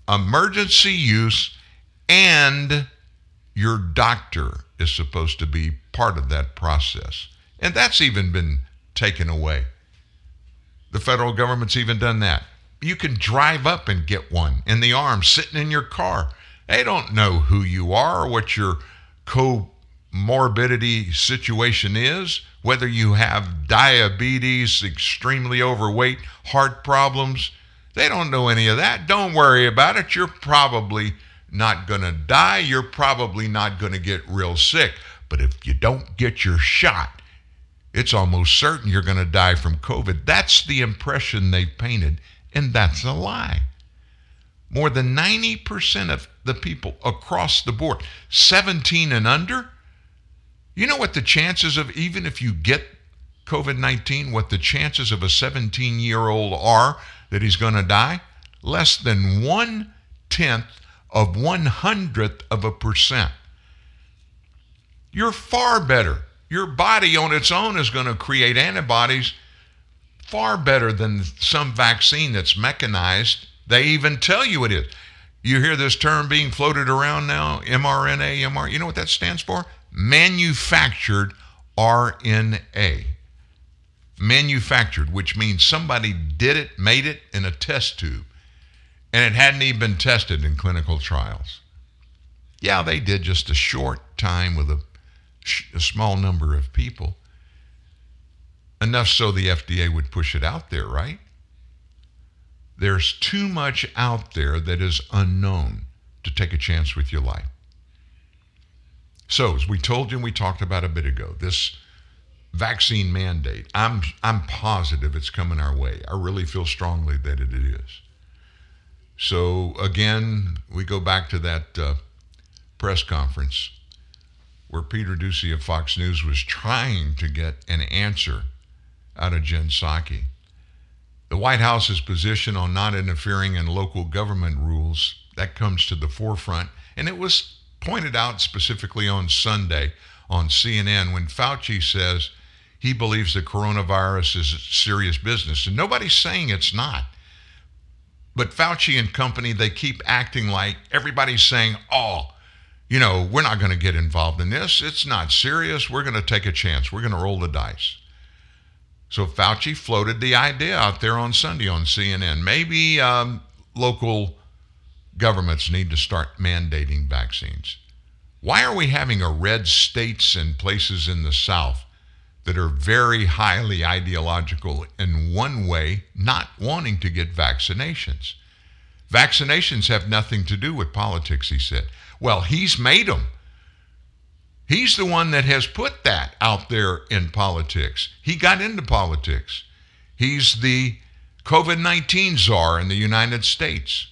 emergency use, and your doctor is supposed to be part of that process. And that's even been taken away. The federal government's even done that. You can drive up and get one in the arm sitting in your car. They don't know who you are or what your comorbidity situation is, whether you have diabetes, extremely overweight, heart problems. They don't know any of that. Don't worry about it. You're probably not going to die. You're probably not going to get real sick. But if you don't get your shot, it's almost certain you're going to die from COVID. That's the impression they've painted, and that's a lie. More than 90% of the people across the board, 17 and under, you know what the chances of, even if you get COVID 19, what the chances of a 17 year old are that he's going to die? Less than one tenth of one hundredth of a percent. You're far better. Your body on its own is going to create antibodies far better than some vaccine that's mechanized. They even tell you it is. You hear this term being floated around now, mRNA, mR. You know what that stands for? Manufactured RNA. Manufactured, which means somebody did it, made it in a test tube, and it hadn't even been tested in clinical trials. Yeah, they did just a short time with a, a small number of people. Enough so the FDA would push it out there, right? There's too much out there that is unknown to take a chance with your life. So, as we told you and we talked about a bit ago, this vaccine mandate, I'm, I'm positive it's coming our way. I really feel strongly that it is. So, again, we go back to that uh, press conference where Peter Doocy of Fox News was trying to get an answer out of Jen Psaki. The White House's position on not interfering in local government rules, that comes to the forefront. And it was pointed out specifically on Sunday on CNN when Fauci says he believes the coronavirus is serious business. And nobody's saying it's not. But Fauci and company, they keep acting like everybody's saying, oh, you know, we're not going to get involved in this. It's not serious. We're going to take a chance. We're going to roll the dice. So Fauci floated the idea out there on Sunday on CNN. Maybe um, local governments need to start mandating vaccines. Why are we having a red states and places in the South that are very highly ideological in one way, not wanting to get vaccinations? Vaccinations have nothing to do with politics, he said. Well, he's made them. He's the one that has put that out there in politics. He got into politics. He's the COVID 19 czar in the United States.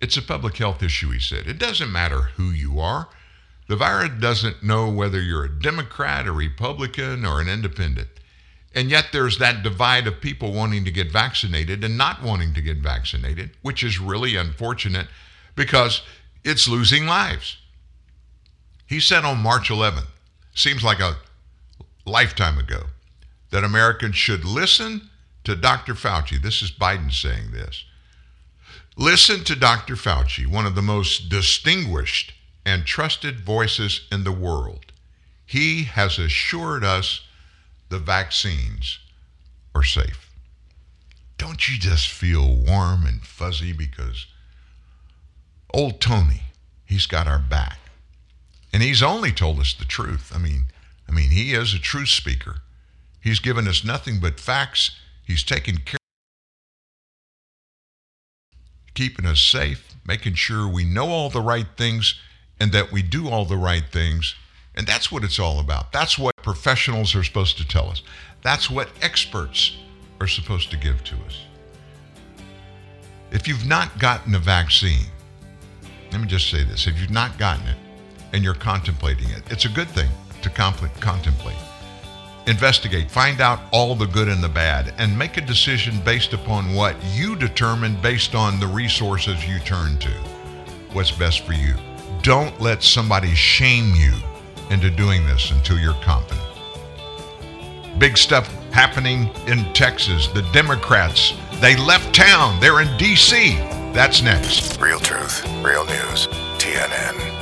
It's a public health issue, he said. It doesn't matter who you are. The virus doesn't know whether you're a Democrat, a Republican, or an independent. And yet there's that divide of people wanting to get vaccinated and not wanting to get vaccinated, which is really unfortunate because it's losing lives. He said on March 11th, seems like a lifetime ago, that Americans should listen to Dr. Fauci. This is Biden saying this. Listen to Dr. Fauci, one of the most distinguished and trusted voices in the world. He has assured us the vaccines are safe. Don't you just feel warm and fuzzy because old Tony, he's got our back. And he's only told us the truth. I mean, I mean, he is a truth speaker. He's given us nothing but facts. He's taken care keeping us safe, making sure we know all the right things and that we do all the right things. And that's what it's all about. That's what professionals are supposed to tell us. That's what experts are supposed to give to us. If you've not gotten a vaccine, let me just say this if you've not gotten it and you're contemplating it, it's a good thing to contemplate. Investigate, find out all the good and the bad, and make a decision based upon what you determine based on the resources you turn to. What's best for you. Don't let somebody shame you into doing this until you're confident. Big stuff happening in Texas. The Democrats, they left town. They're in D.C. That's next. Real truth, real news. TNN,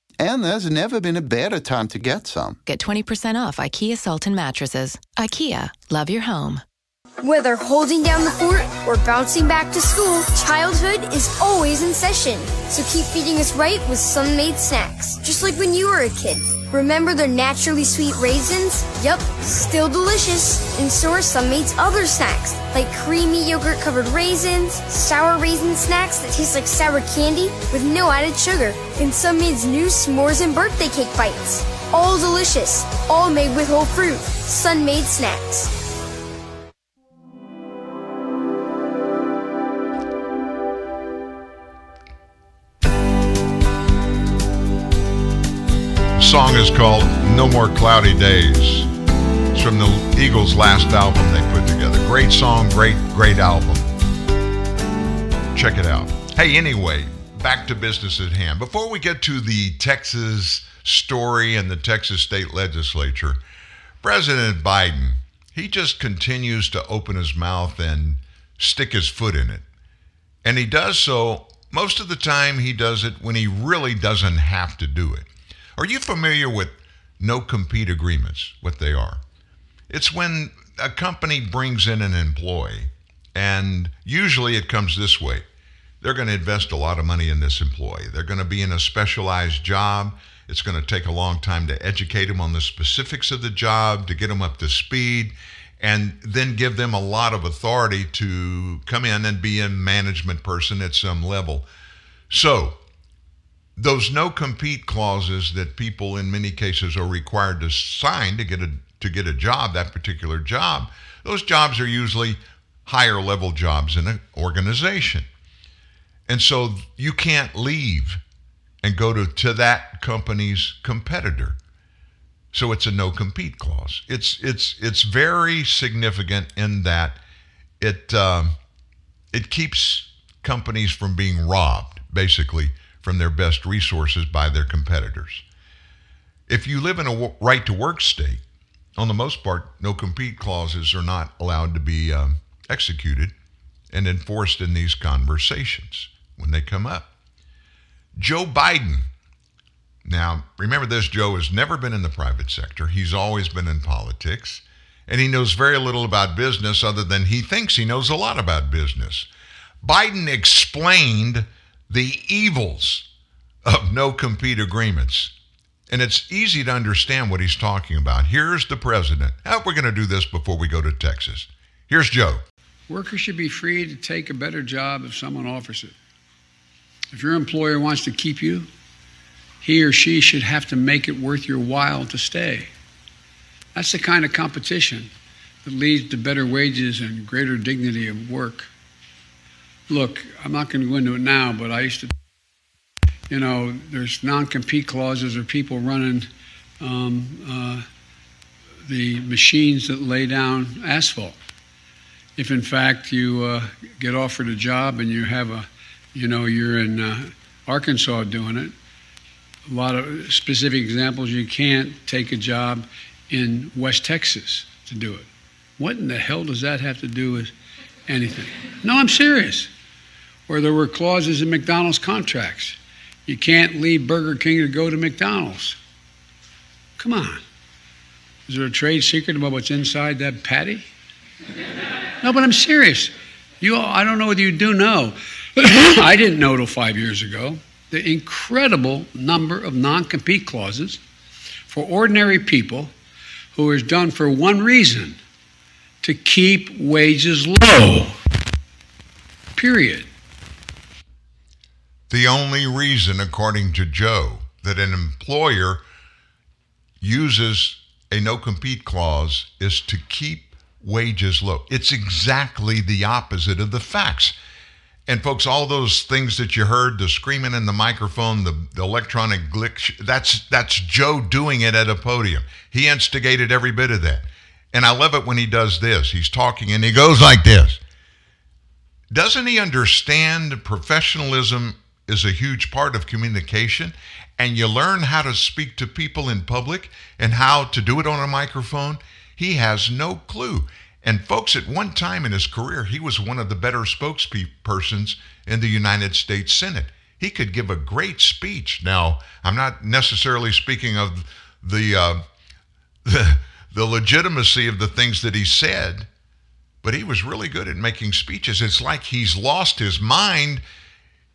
And there's never been a better time to get some. Get 20% off IKEA Sultan mattresses. IKEA, love your home. Whether holding down the fort or bouncing back to school, childhood is always in session. So keep feeding us right with Sun-Maid snacks, just like when you were a kid. Remember their naturally sweet raisins? Yup, still delicious. And so are Sun-Maid's other snacks, like creamy yogurt-covered raisins, sour raisin snacks that taste like sour candy with no added sugar, and Sun-Maid's new s'mores and birthday cake bites. All delicious, all made with whole fruit. Sun-Maid snacks. Song is called No More Cloudy Days. It's from the Eagles' last album they put together. Great song, great, great album. Check it out. Hey, anyway, back to business at hand. Before we get to the Texas story and the Texas state legislature, President Biden, he just continues to open his mouth and stick his foot in it. And he does so, most of the time, he does it when he really doesn't have to do it. Are you familiar with no compete agreements? What they are? It's when a company brings in an employee, and usually it comes this way they're going to invest a lot of money in this employee. They're going to be in a specialized job. It's going to take a long time to educate them on the specifics of the job, to get them up to speed, and then give them a lot of authority to come in and be a management person at some level. So, those no compete clauses that people in many cases are required to sign to get a to get a job that particular job those jobs are usually higher level jobs in an organization. And so you can't leave and go to, to that company's competitor. So it's a no compete clause. It's it's it's very significant in that it um, it keeps companies from being robbed basically from their best resources by their competitors. If you live in a right to work state, on the most part, no compete clauses are not allowed to be um, executed and enforced in these conversations when they come up. Joe Biden. Now, remember this Joe has never been in the private sector, he's always been in politics, and he knows very little about business other than he thinks he knows a lot about business. Biden explained the evils of no compete agreements. And it's easy to understand what he's talking about. Here's the president. How we're going to do this before we go to Texas. Here's Joe. Workers should be free to take a better job if someone offers it. If your employer wants to keep you, he or she should have to make it worth your while to stay. That's the kind of competition that leads to better wages and greater dignity of work. Look, I'm not going to go into it now, but I used to, you know, there's non compete clauses or people running um, uh, the machines that lay down asphalt. If in fact you uh, get offered a job and you have a, you know, you're in uh, Arkansas doing it, a lot of specific examples, you can't take a job in West Texas to do it. What in the hell does that have to do with anything? No, I'm serious. Or there were clauses in McDonald's contracts. You can't leave Burger King to go to McDonald's. Come on. Is there a trade secret about what's inside that patty? No, but I'm serious. You, I don't know whether you do know. I didn't know till five years ago the incredible number of non compete clauses for ordinary people who is done for one reason to keep wages low. Period. The only reason, according to Joe, that an employer uses a no compete clause is to keep wages low. It's exactly the opposite of the facts. And folks, all those things that you heard, the screaming in the microphone, the, the electronic glitch, that's that's Joe doing it at a podium. He instigated every bit of that. And I love it when he does this. He's talking and he goes like this. Doesn't he understand professionalism is a huge part of communication? And you learn how to speak to people in public and how to do it on a microphone? He has no clue. And folks, at one time in his career, he was one of the better spokespersons in the United States Senate. He could give a great speech. Now, I'm not necessarily speaking of the uh, the, the legitimacy of the things that he said, but he was really good at making speeches. It's like he's lost his mind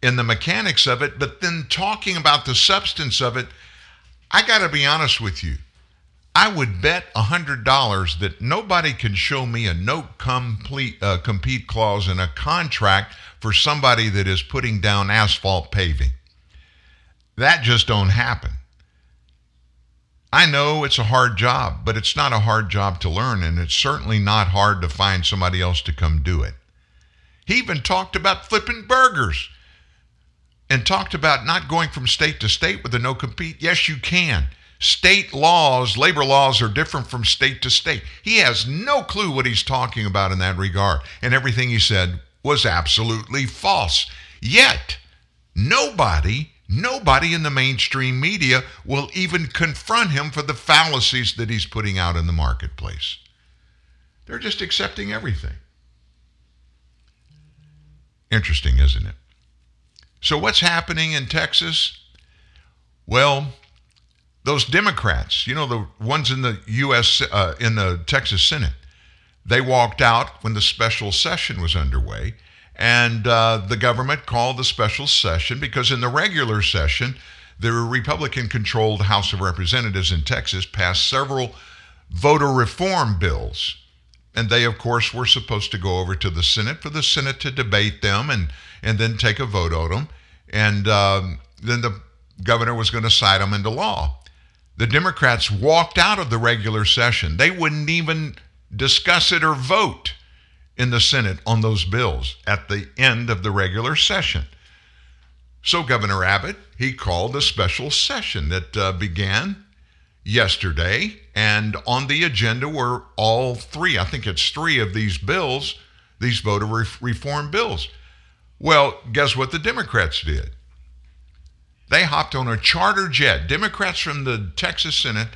in the mechanics of it, but then talking about the substance of it, I got to be honest with you. I would bet $100 that nobody can show me a no complete, uh, compete clause in a contract for somebody that is putting down asphalt paving. That just don't happen. I know it's a hard job, but it's not a hard job to learn, and it's certainly not hard to find somebody else to come do it. He even talked about flipping burgers and talked about not going from state to state with a no compete. Yes, you can. State laws, labor laws are different from state to state. He has no clue what he's talking about in that regard. And everything he said was absolutely false. Yet, nobody, nobody in the mainstream media will even confront him for the fallacies that he's putting out in the marketplace. They're just accepting everything. Interesting, isn't it? So, what's happening in Texas? Well, those Democrats, you know, the ones in the U.S., uh, in the Texas Senate, they walked out when the special session was underway. And uh, the government called the special session because in the regular session, the Republican controlled House of Representatives in Texas passed several voter reform bills. And they, of course, were supposed to go over to the Senate for the Senate to debate them and, and then take a vote on them. And um, then the governor was going to cite them into law. The Democrats walked out of the regular session. They wouldn't even discuss it or vote in the Senate on those bills at the end of the regular session. So Governor Abbott, he called a special session that uh, began yesterday, and on the agenda were all three, I think it's three of these bills, these voter re- reform bills. Well, guess what the Democrats did? They hopped on a charter jet. Democrats from the Texas Senate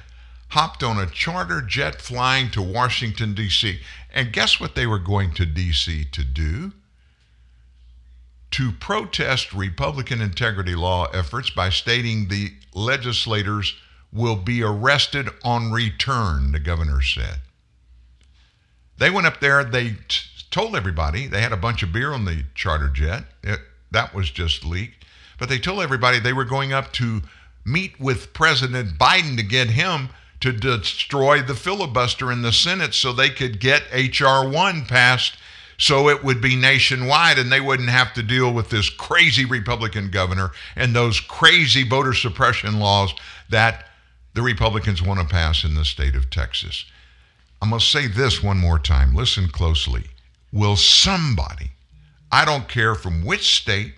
hopped on a charter jet flying to Washington, D.C. And guess what they were going to D.C. to do? To protest Republican integrity law efforts by stating the legislators will be arrested on return, the governor said. They went up there, they t- told everybody, they had a bunch of beer on the charter jet. It, that was just leaked. But they told everybody they were going up to meet with President Biden to get him to destroy the filibuster in the Senate so they could get H.R. 1 passed so it would be nationwide and they wouldn't have to deal with this crazy Republican governor and those crazy voter suppression laws that the Republicans want to pass in the state of Texas. Going to say this one more time. Listen closely. Will somebody, I don't care from which state,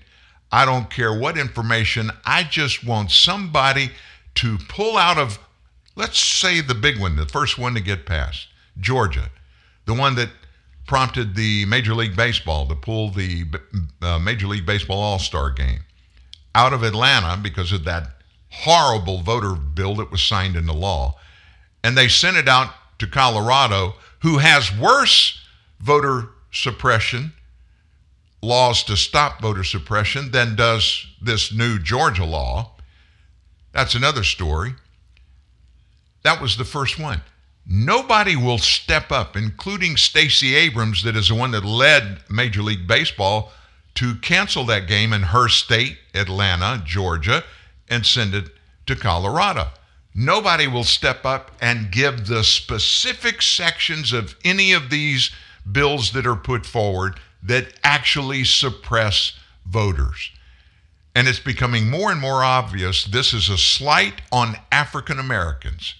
I don't care what information, I just want somebody to pull out of, let's say the big one, the first one to get passed, Georgia, the one that prompted the Major League Baseball to pull the uh, Major League Baseball All Star game out of Atlanta because of that horrible voter bill that was signed into law. And they sent it out to Colorado, who has worse voter suppression laws to stop voter suppression than does this new Georgia law. That's another story. That was the first one. Nobody will step up, including Stacey Abrams, that is the one that led Major League Baseball to cancel that game in her state, Atlanta, Georgia, and send it to Colorado. Nobody will step up and give the specific sections of any of these bills that are put forward that actually suppress voters. And it's becoming more and more obvious this is a slight on African Americans.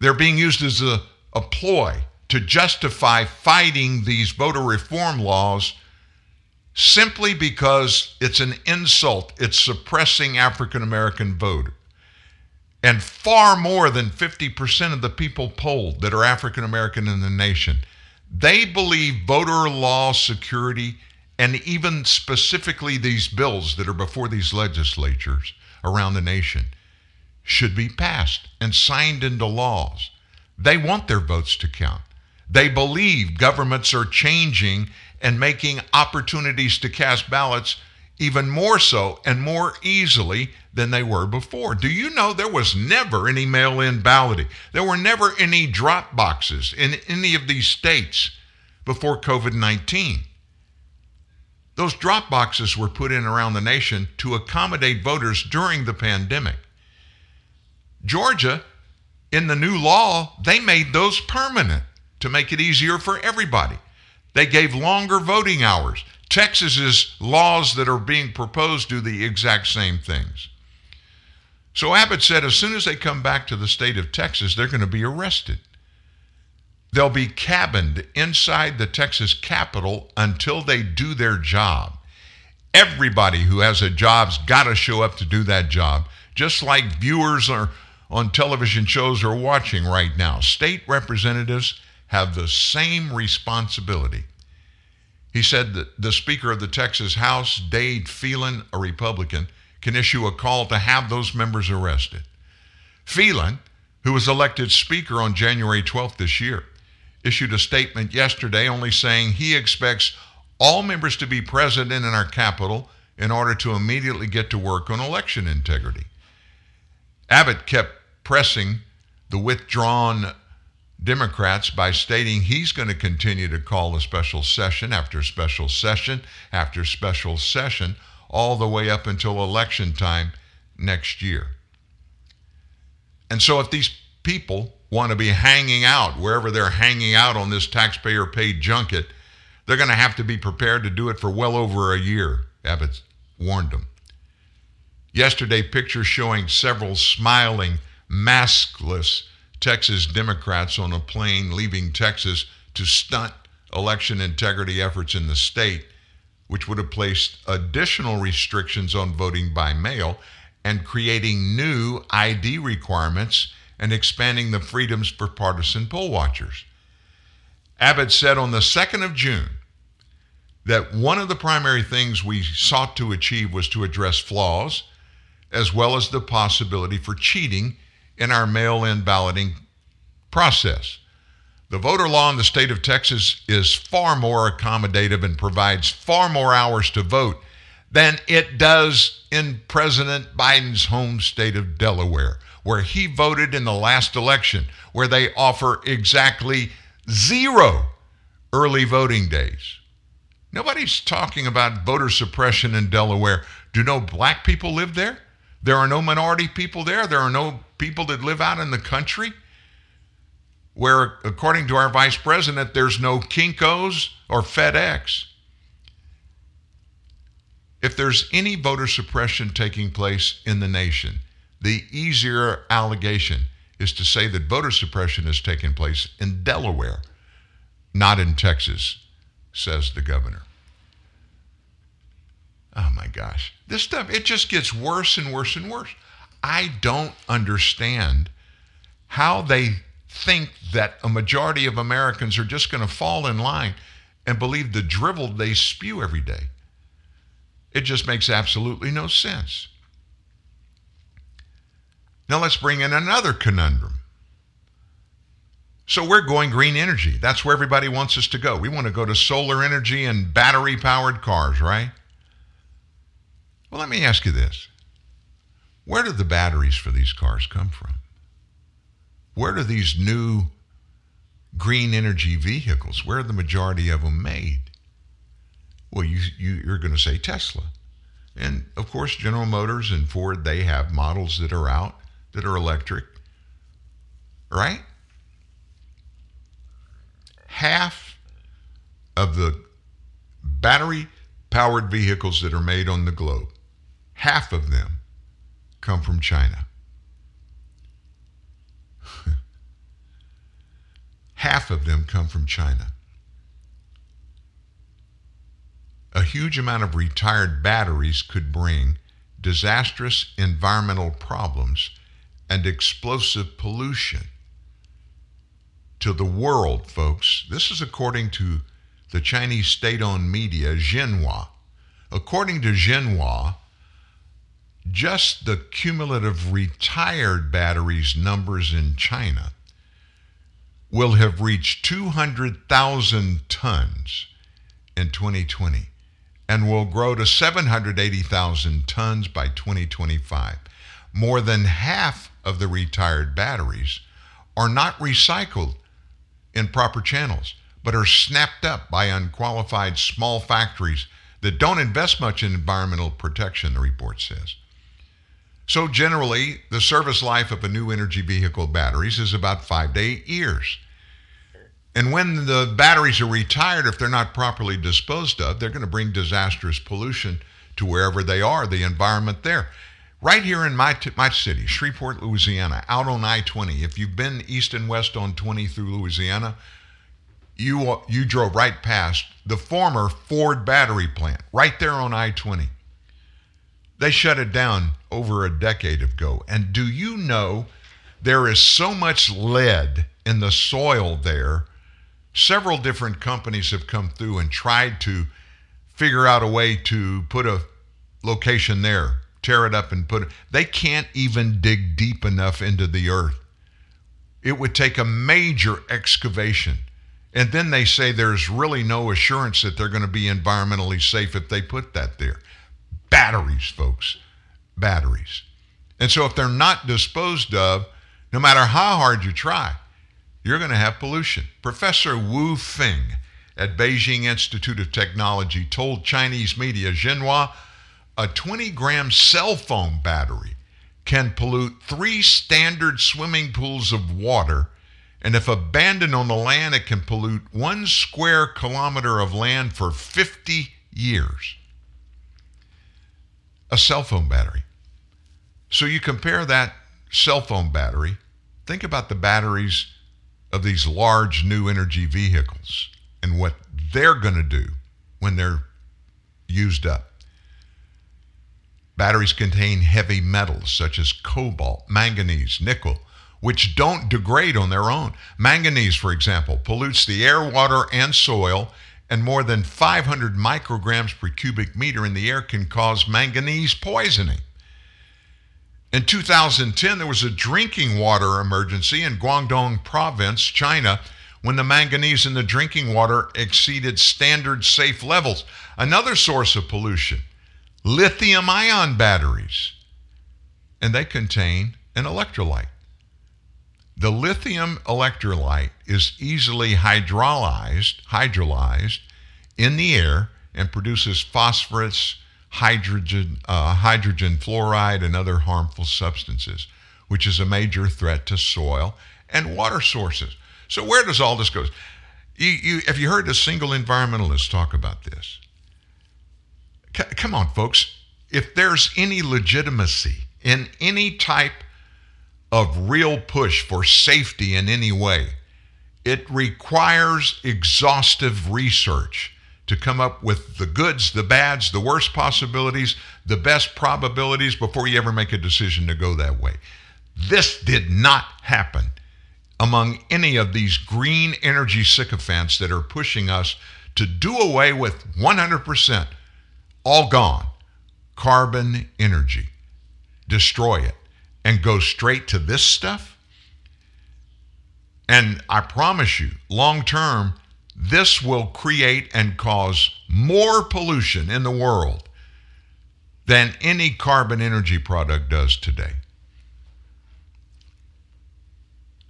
They're being used as a, a ploy to justify fighting these voter reform laws simply because it's an insult. It's suppressing African American vote. And far more than 50% of the people polled that are African American in the nation, they believe voter law security and even specifically these bills that are before these legislatures around the nation should be passed and signed into laws. They want their votes to count. They believe governments are changing and making opportunities to cast ballots even more so and more easily than they were before. Do you know there was never any mail in balloting? There were never any drop boxes in any of these states before COVID 19. Those drop boxes were put in around the nation to accommodate voters during the pandemic. Georgia, in the new law, they made those permanent to make it easier for everybody. They gave longer voting hours. Texas's laws that are being proposed do the exact same things. So Abbott said as soon as they come back to the state of Texas, they're going to be arrested. They'll be cabined inside the Texas Capitol until they do their job. Everybody who has a job's got to show up to do that job, just like viewers are on television shows are watching right now. State representatives have the same responsibility. He said that the Speaker of the Texas House, Dade Phelan, a Republican, can issue a call to have those members arrested. Phelan, who was elected Speaker on January 12th this year, issued a statement yesterday only saying he expects all members to be present in our Capitol in order to immediately get to work on election integrity. Abbott kept pressing the withdrawn Democrats by stating he's going to continue to call a special session after special session after special session all the way up until election time next year. And so if these people want to be hanging out wherever they're hanging out on this taxpayer paid junket, they're going to have to be prepared to do it for well over a year, Abbott warned them. Yesterday, pictures showing several smiling, maskless Texas Democrats on a plane leaving Texas to stunt election integrity efforts in the state, which would have placed additional restrictions on voting by mail and creating new ID requirements and expanding the freedoms for partisan poll watchers. Abbott said on the 2nd of June that one of the primary things we sought to achieve was to address flaws as well as the possibility for cheating in our mail in balloting process. The voter law in the state of Texas is far more accommodative and provides far more hours to vote than it does in President Biden's home state of Delaware, where he voted in the last election, where they offer exactly zero early voting days. Nobody's talking about voter suppression in Delaware. Do no black people live there? There are no minority people there. There are no people that live out in the country where, according to our vice president, there's no Kinkos or FedEx. If there's any voter suppression taking place in the nation, the easier allegation is to say that voter suppression is taking place in Delaware, not in Texas, says the governor. Oh my gosh. This stuff, it just gets worse and worse and worse. I don't understand how they think that a majority of Americans are just going to fall in line and believe the drivel they spew every day. It just makes absolutely no sense. Now let's bring in another conundrum. So we're going green energy. That's where everybody wants us to go. We want to go to solar energy and battery powered cars, right? Well, let me ask you this where do the batteries for these cars come from? Where do these new green energy vehicles, where are the majority of them made? Well, you, you, you're going to say Tesla. And of course, General Motors and Ford, they have models that are out that are electric, right? Half of the battery powered vehicles that are made on the globe, half of them come from China. half of them come from China. A huge amount of retired batteries could bring disastrous environmental problems and explosive pollution to the world, folks. This is according to the Chinese state owned media, Xinhua. According to Xinhua, just the cumulative retired batteries numbers in China will have reached 200,000 tons in 2020 and will grow to 780,000 tons by 2025. More than half of the retired batteries are not recycled in proper channels, but are snapped up by unqualified small factories that don't invest much in environmental protection, the report says. So, generally, the service life of a new energy vehicle batteries is about five to eight years. And when the batteries are retired, if they're not properly disposed of, they're going to bring disastrous pollution to wherever they are, the environment there. Right here in my, t- my city, Shreveport, Louisiana, out on I 20. If you've been east and west on 20 through Louisiana, you, you drove right past the former Ford battery plant, right there on I 20. They shut it down over a decade ago. And do you know there is so much lead in the soil there several different companies have come through and tried to figure out a way to put a location there, tear it up and put it. They can't even dig deep enough into the earth. It would take a major excavation. And then they say there's really no assurance that they're going to be environmentally safe if they put that there. Batteries, folks. Batteries. And so if they're not disposed of, no matter how hard you try, you're going to have pollution. Professor Wu Feng at Beijing Institute of Technology told Chinese media Xinhua a 20 gram cell phone battery can pollute three standard swimming pools of water. And if abandoned on the land, it can pollute one square kilometer of land for 50 years. A cell phone battery. So you compare that cell phone battery, think about the batteries of these large new energy vehicles and what they're going to do when they're used up. Batteries contain heavy metals such as cobalt, manganese, nickel, which don't degrade on their own. Manganese, for example, pollutes the air, water, and soil, and more than 500 micrograms per cubic meter in the air can cause manganese poisoning. In 2010, there was a drinking water emergency in Guangdong province, China, when the manganese in the drinking water exceeded standard safe levels. Another source of pollution lithium ion batteries, and they contain an electrolyte. The lithium electrolyte is easily hydrolyzed, hydrolyzed in the air and produces phosphorus, hydrogen, uh, hydrogen fluoride, and other harmful substances, which is a major threat to soil and water sources. So, where does all this go? You, you, have you heard a single environmentalist talk about this? C- come on, folks. If there's any legitimacy in any type of real push for safety in any way, it requires exhaustive research to come up with the goods, the bads, the worst possibilities, the best probabilities before you ever make a decision to go that way. This did not happen among any of these green energy sycophants that are pushing us to do away with 100%, all gone, carbon energy, destroy it, and go straight to this stuff. And I promise you, long term, this will create and cause more pollution in the world than any carbon energy product does today.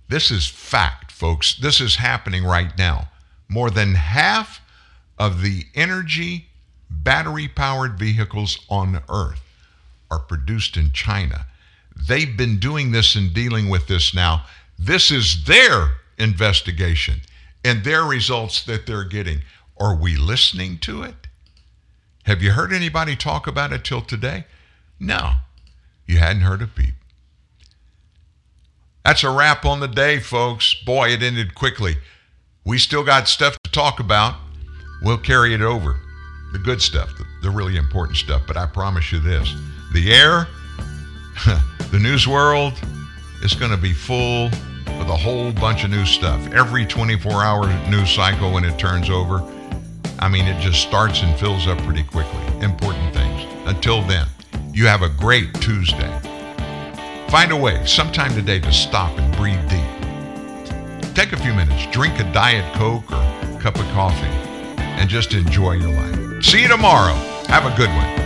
This is fact, folks. This is happening right now. More than half of the energy battery powered vehicles on Earth are produced in China. They've been doing this and dealing with this now. This is their investigation and their results that they're getting. Are we listening to it? Have you heard anybody talk about it till today? No. You hadn't heard a peep. That's a wrap on the day, folks. Boy, it ended quickly. We still got stuff to talk about. We'll carry it over. The good stuff, the, the really important stuff. But I promise you this the air, the news world is going to be full with a whole bunch of new stuff. Every 24 hour news cycle, when it turns over, I mean, it just starts and fills up pretty quickly. Important things. Until then, you have a great Tuesday. Find a way sometime today to stop and breathe deep. Take a few minutes, drink a Diet Coke or a cup of coffee, and just enjoy your life. See you tomorrow. Have a good one.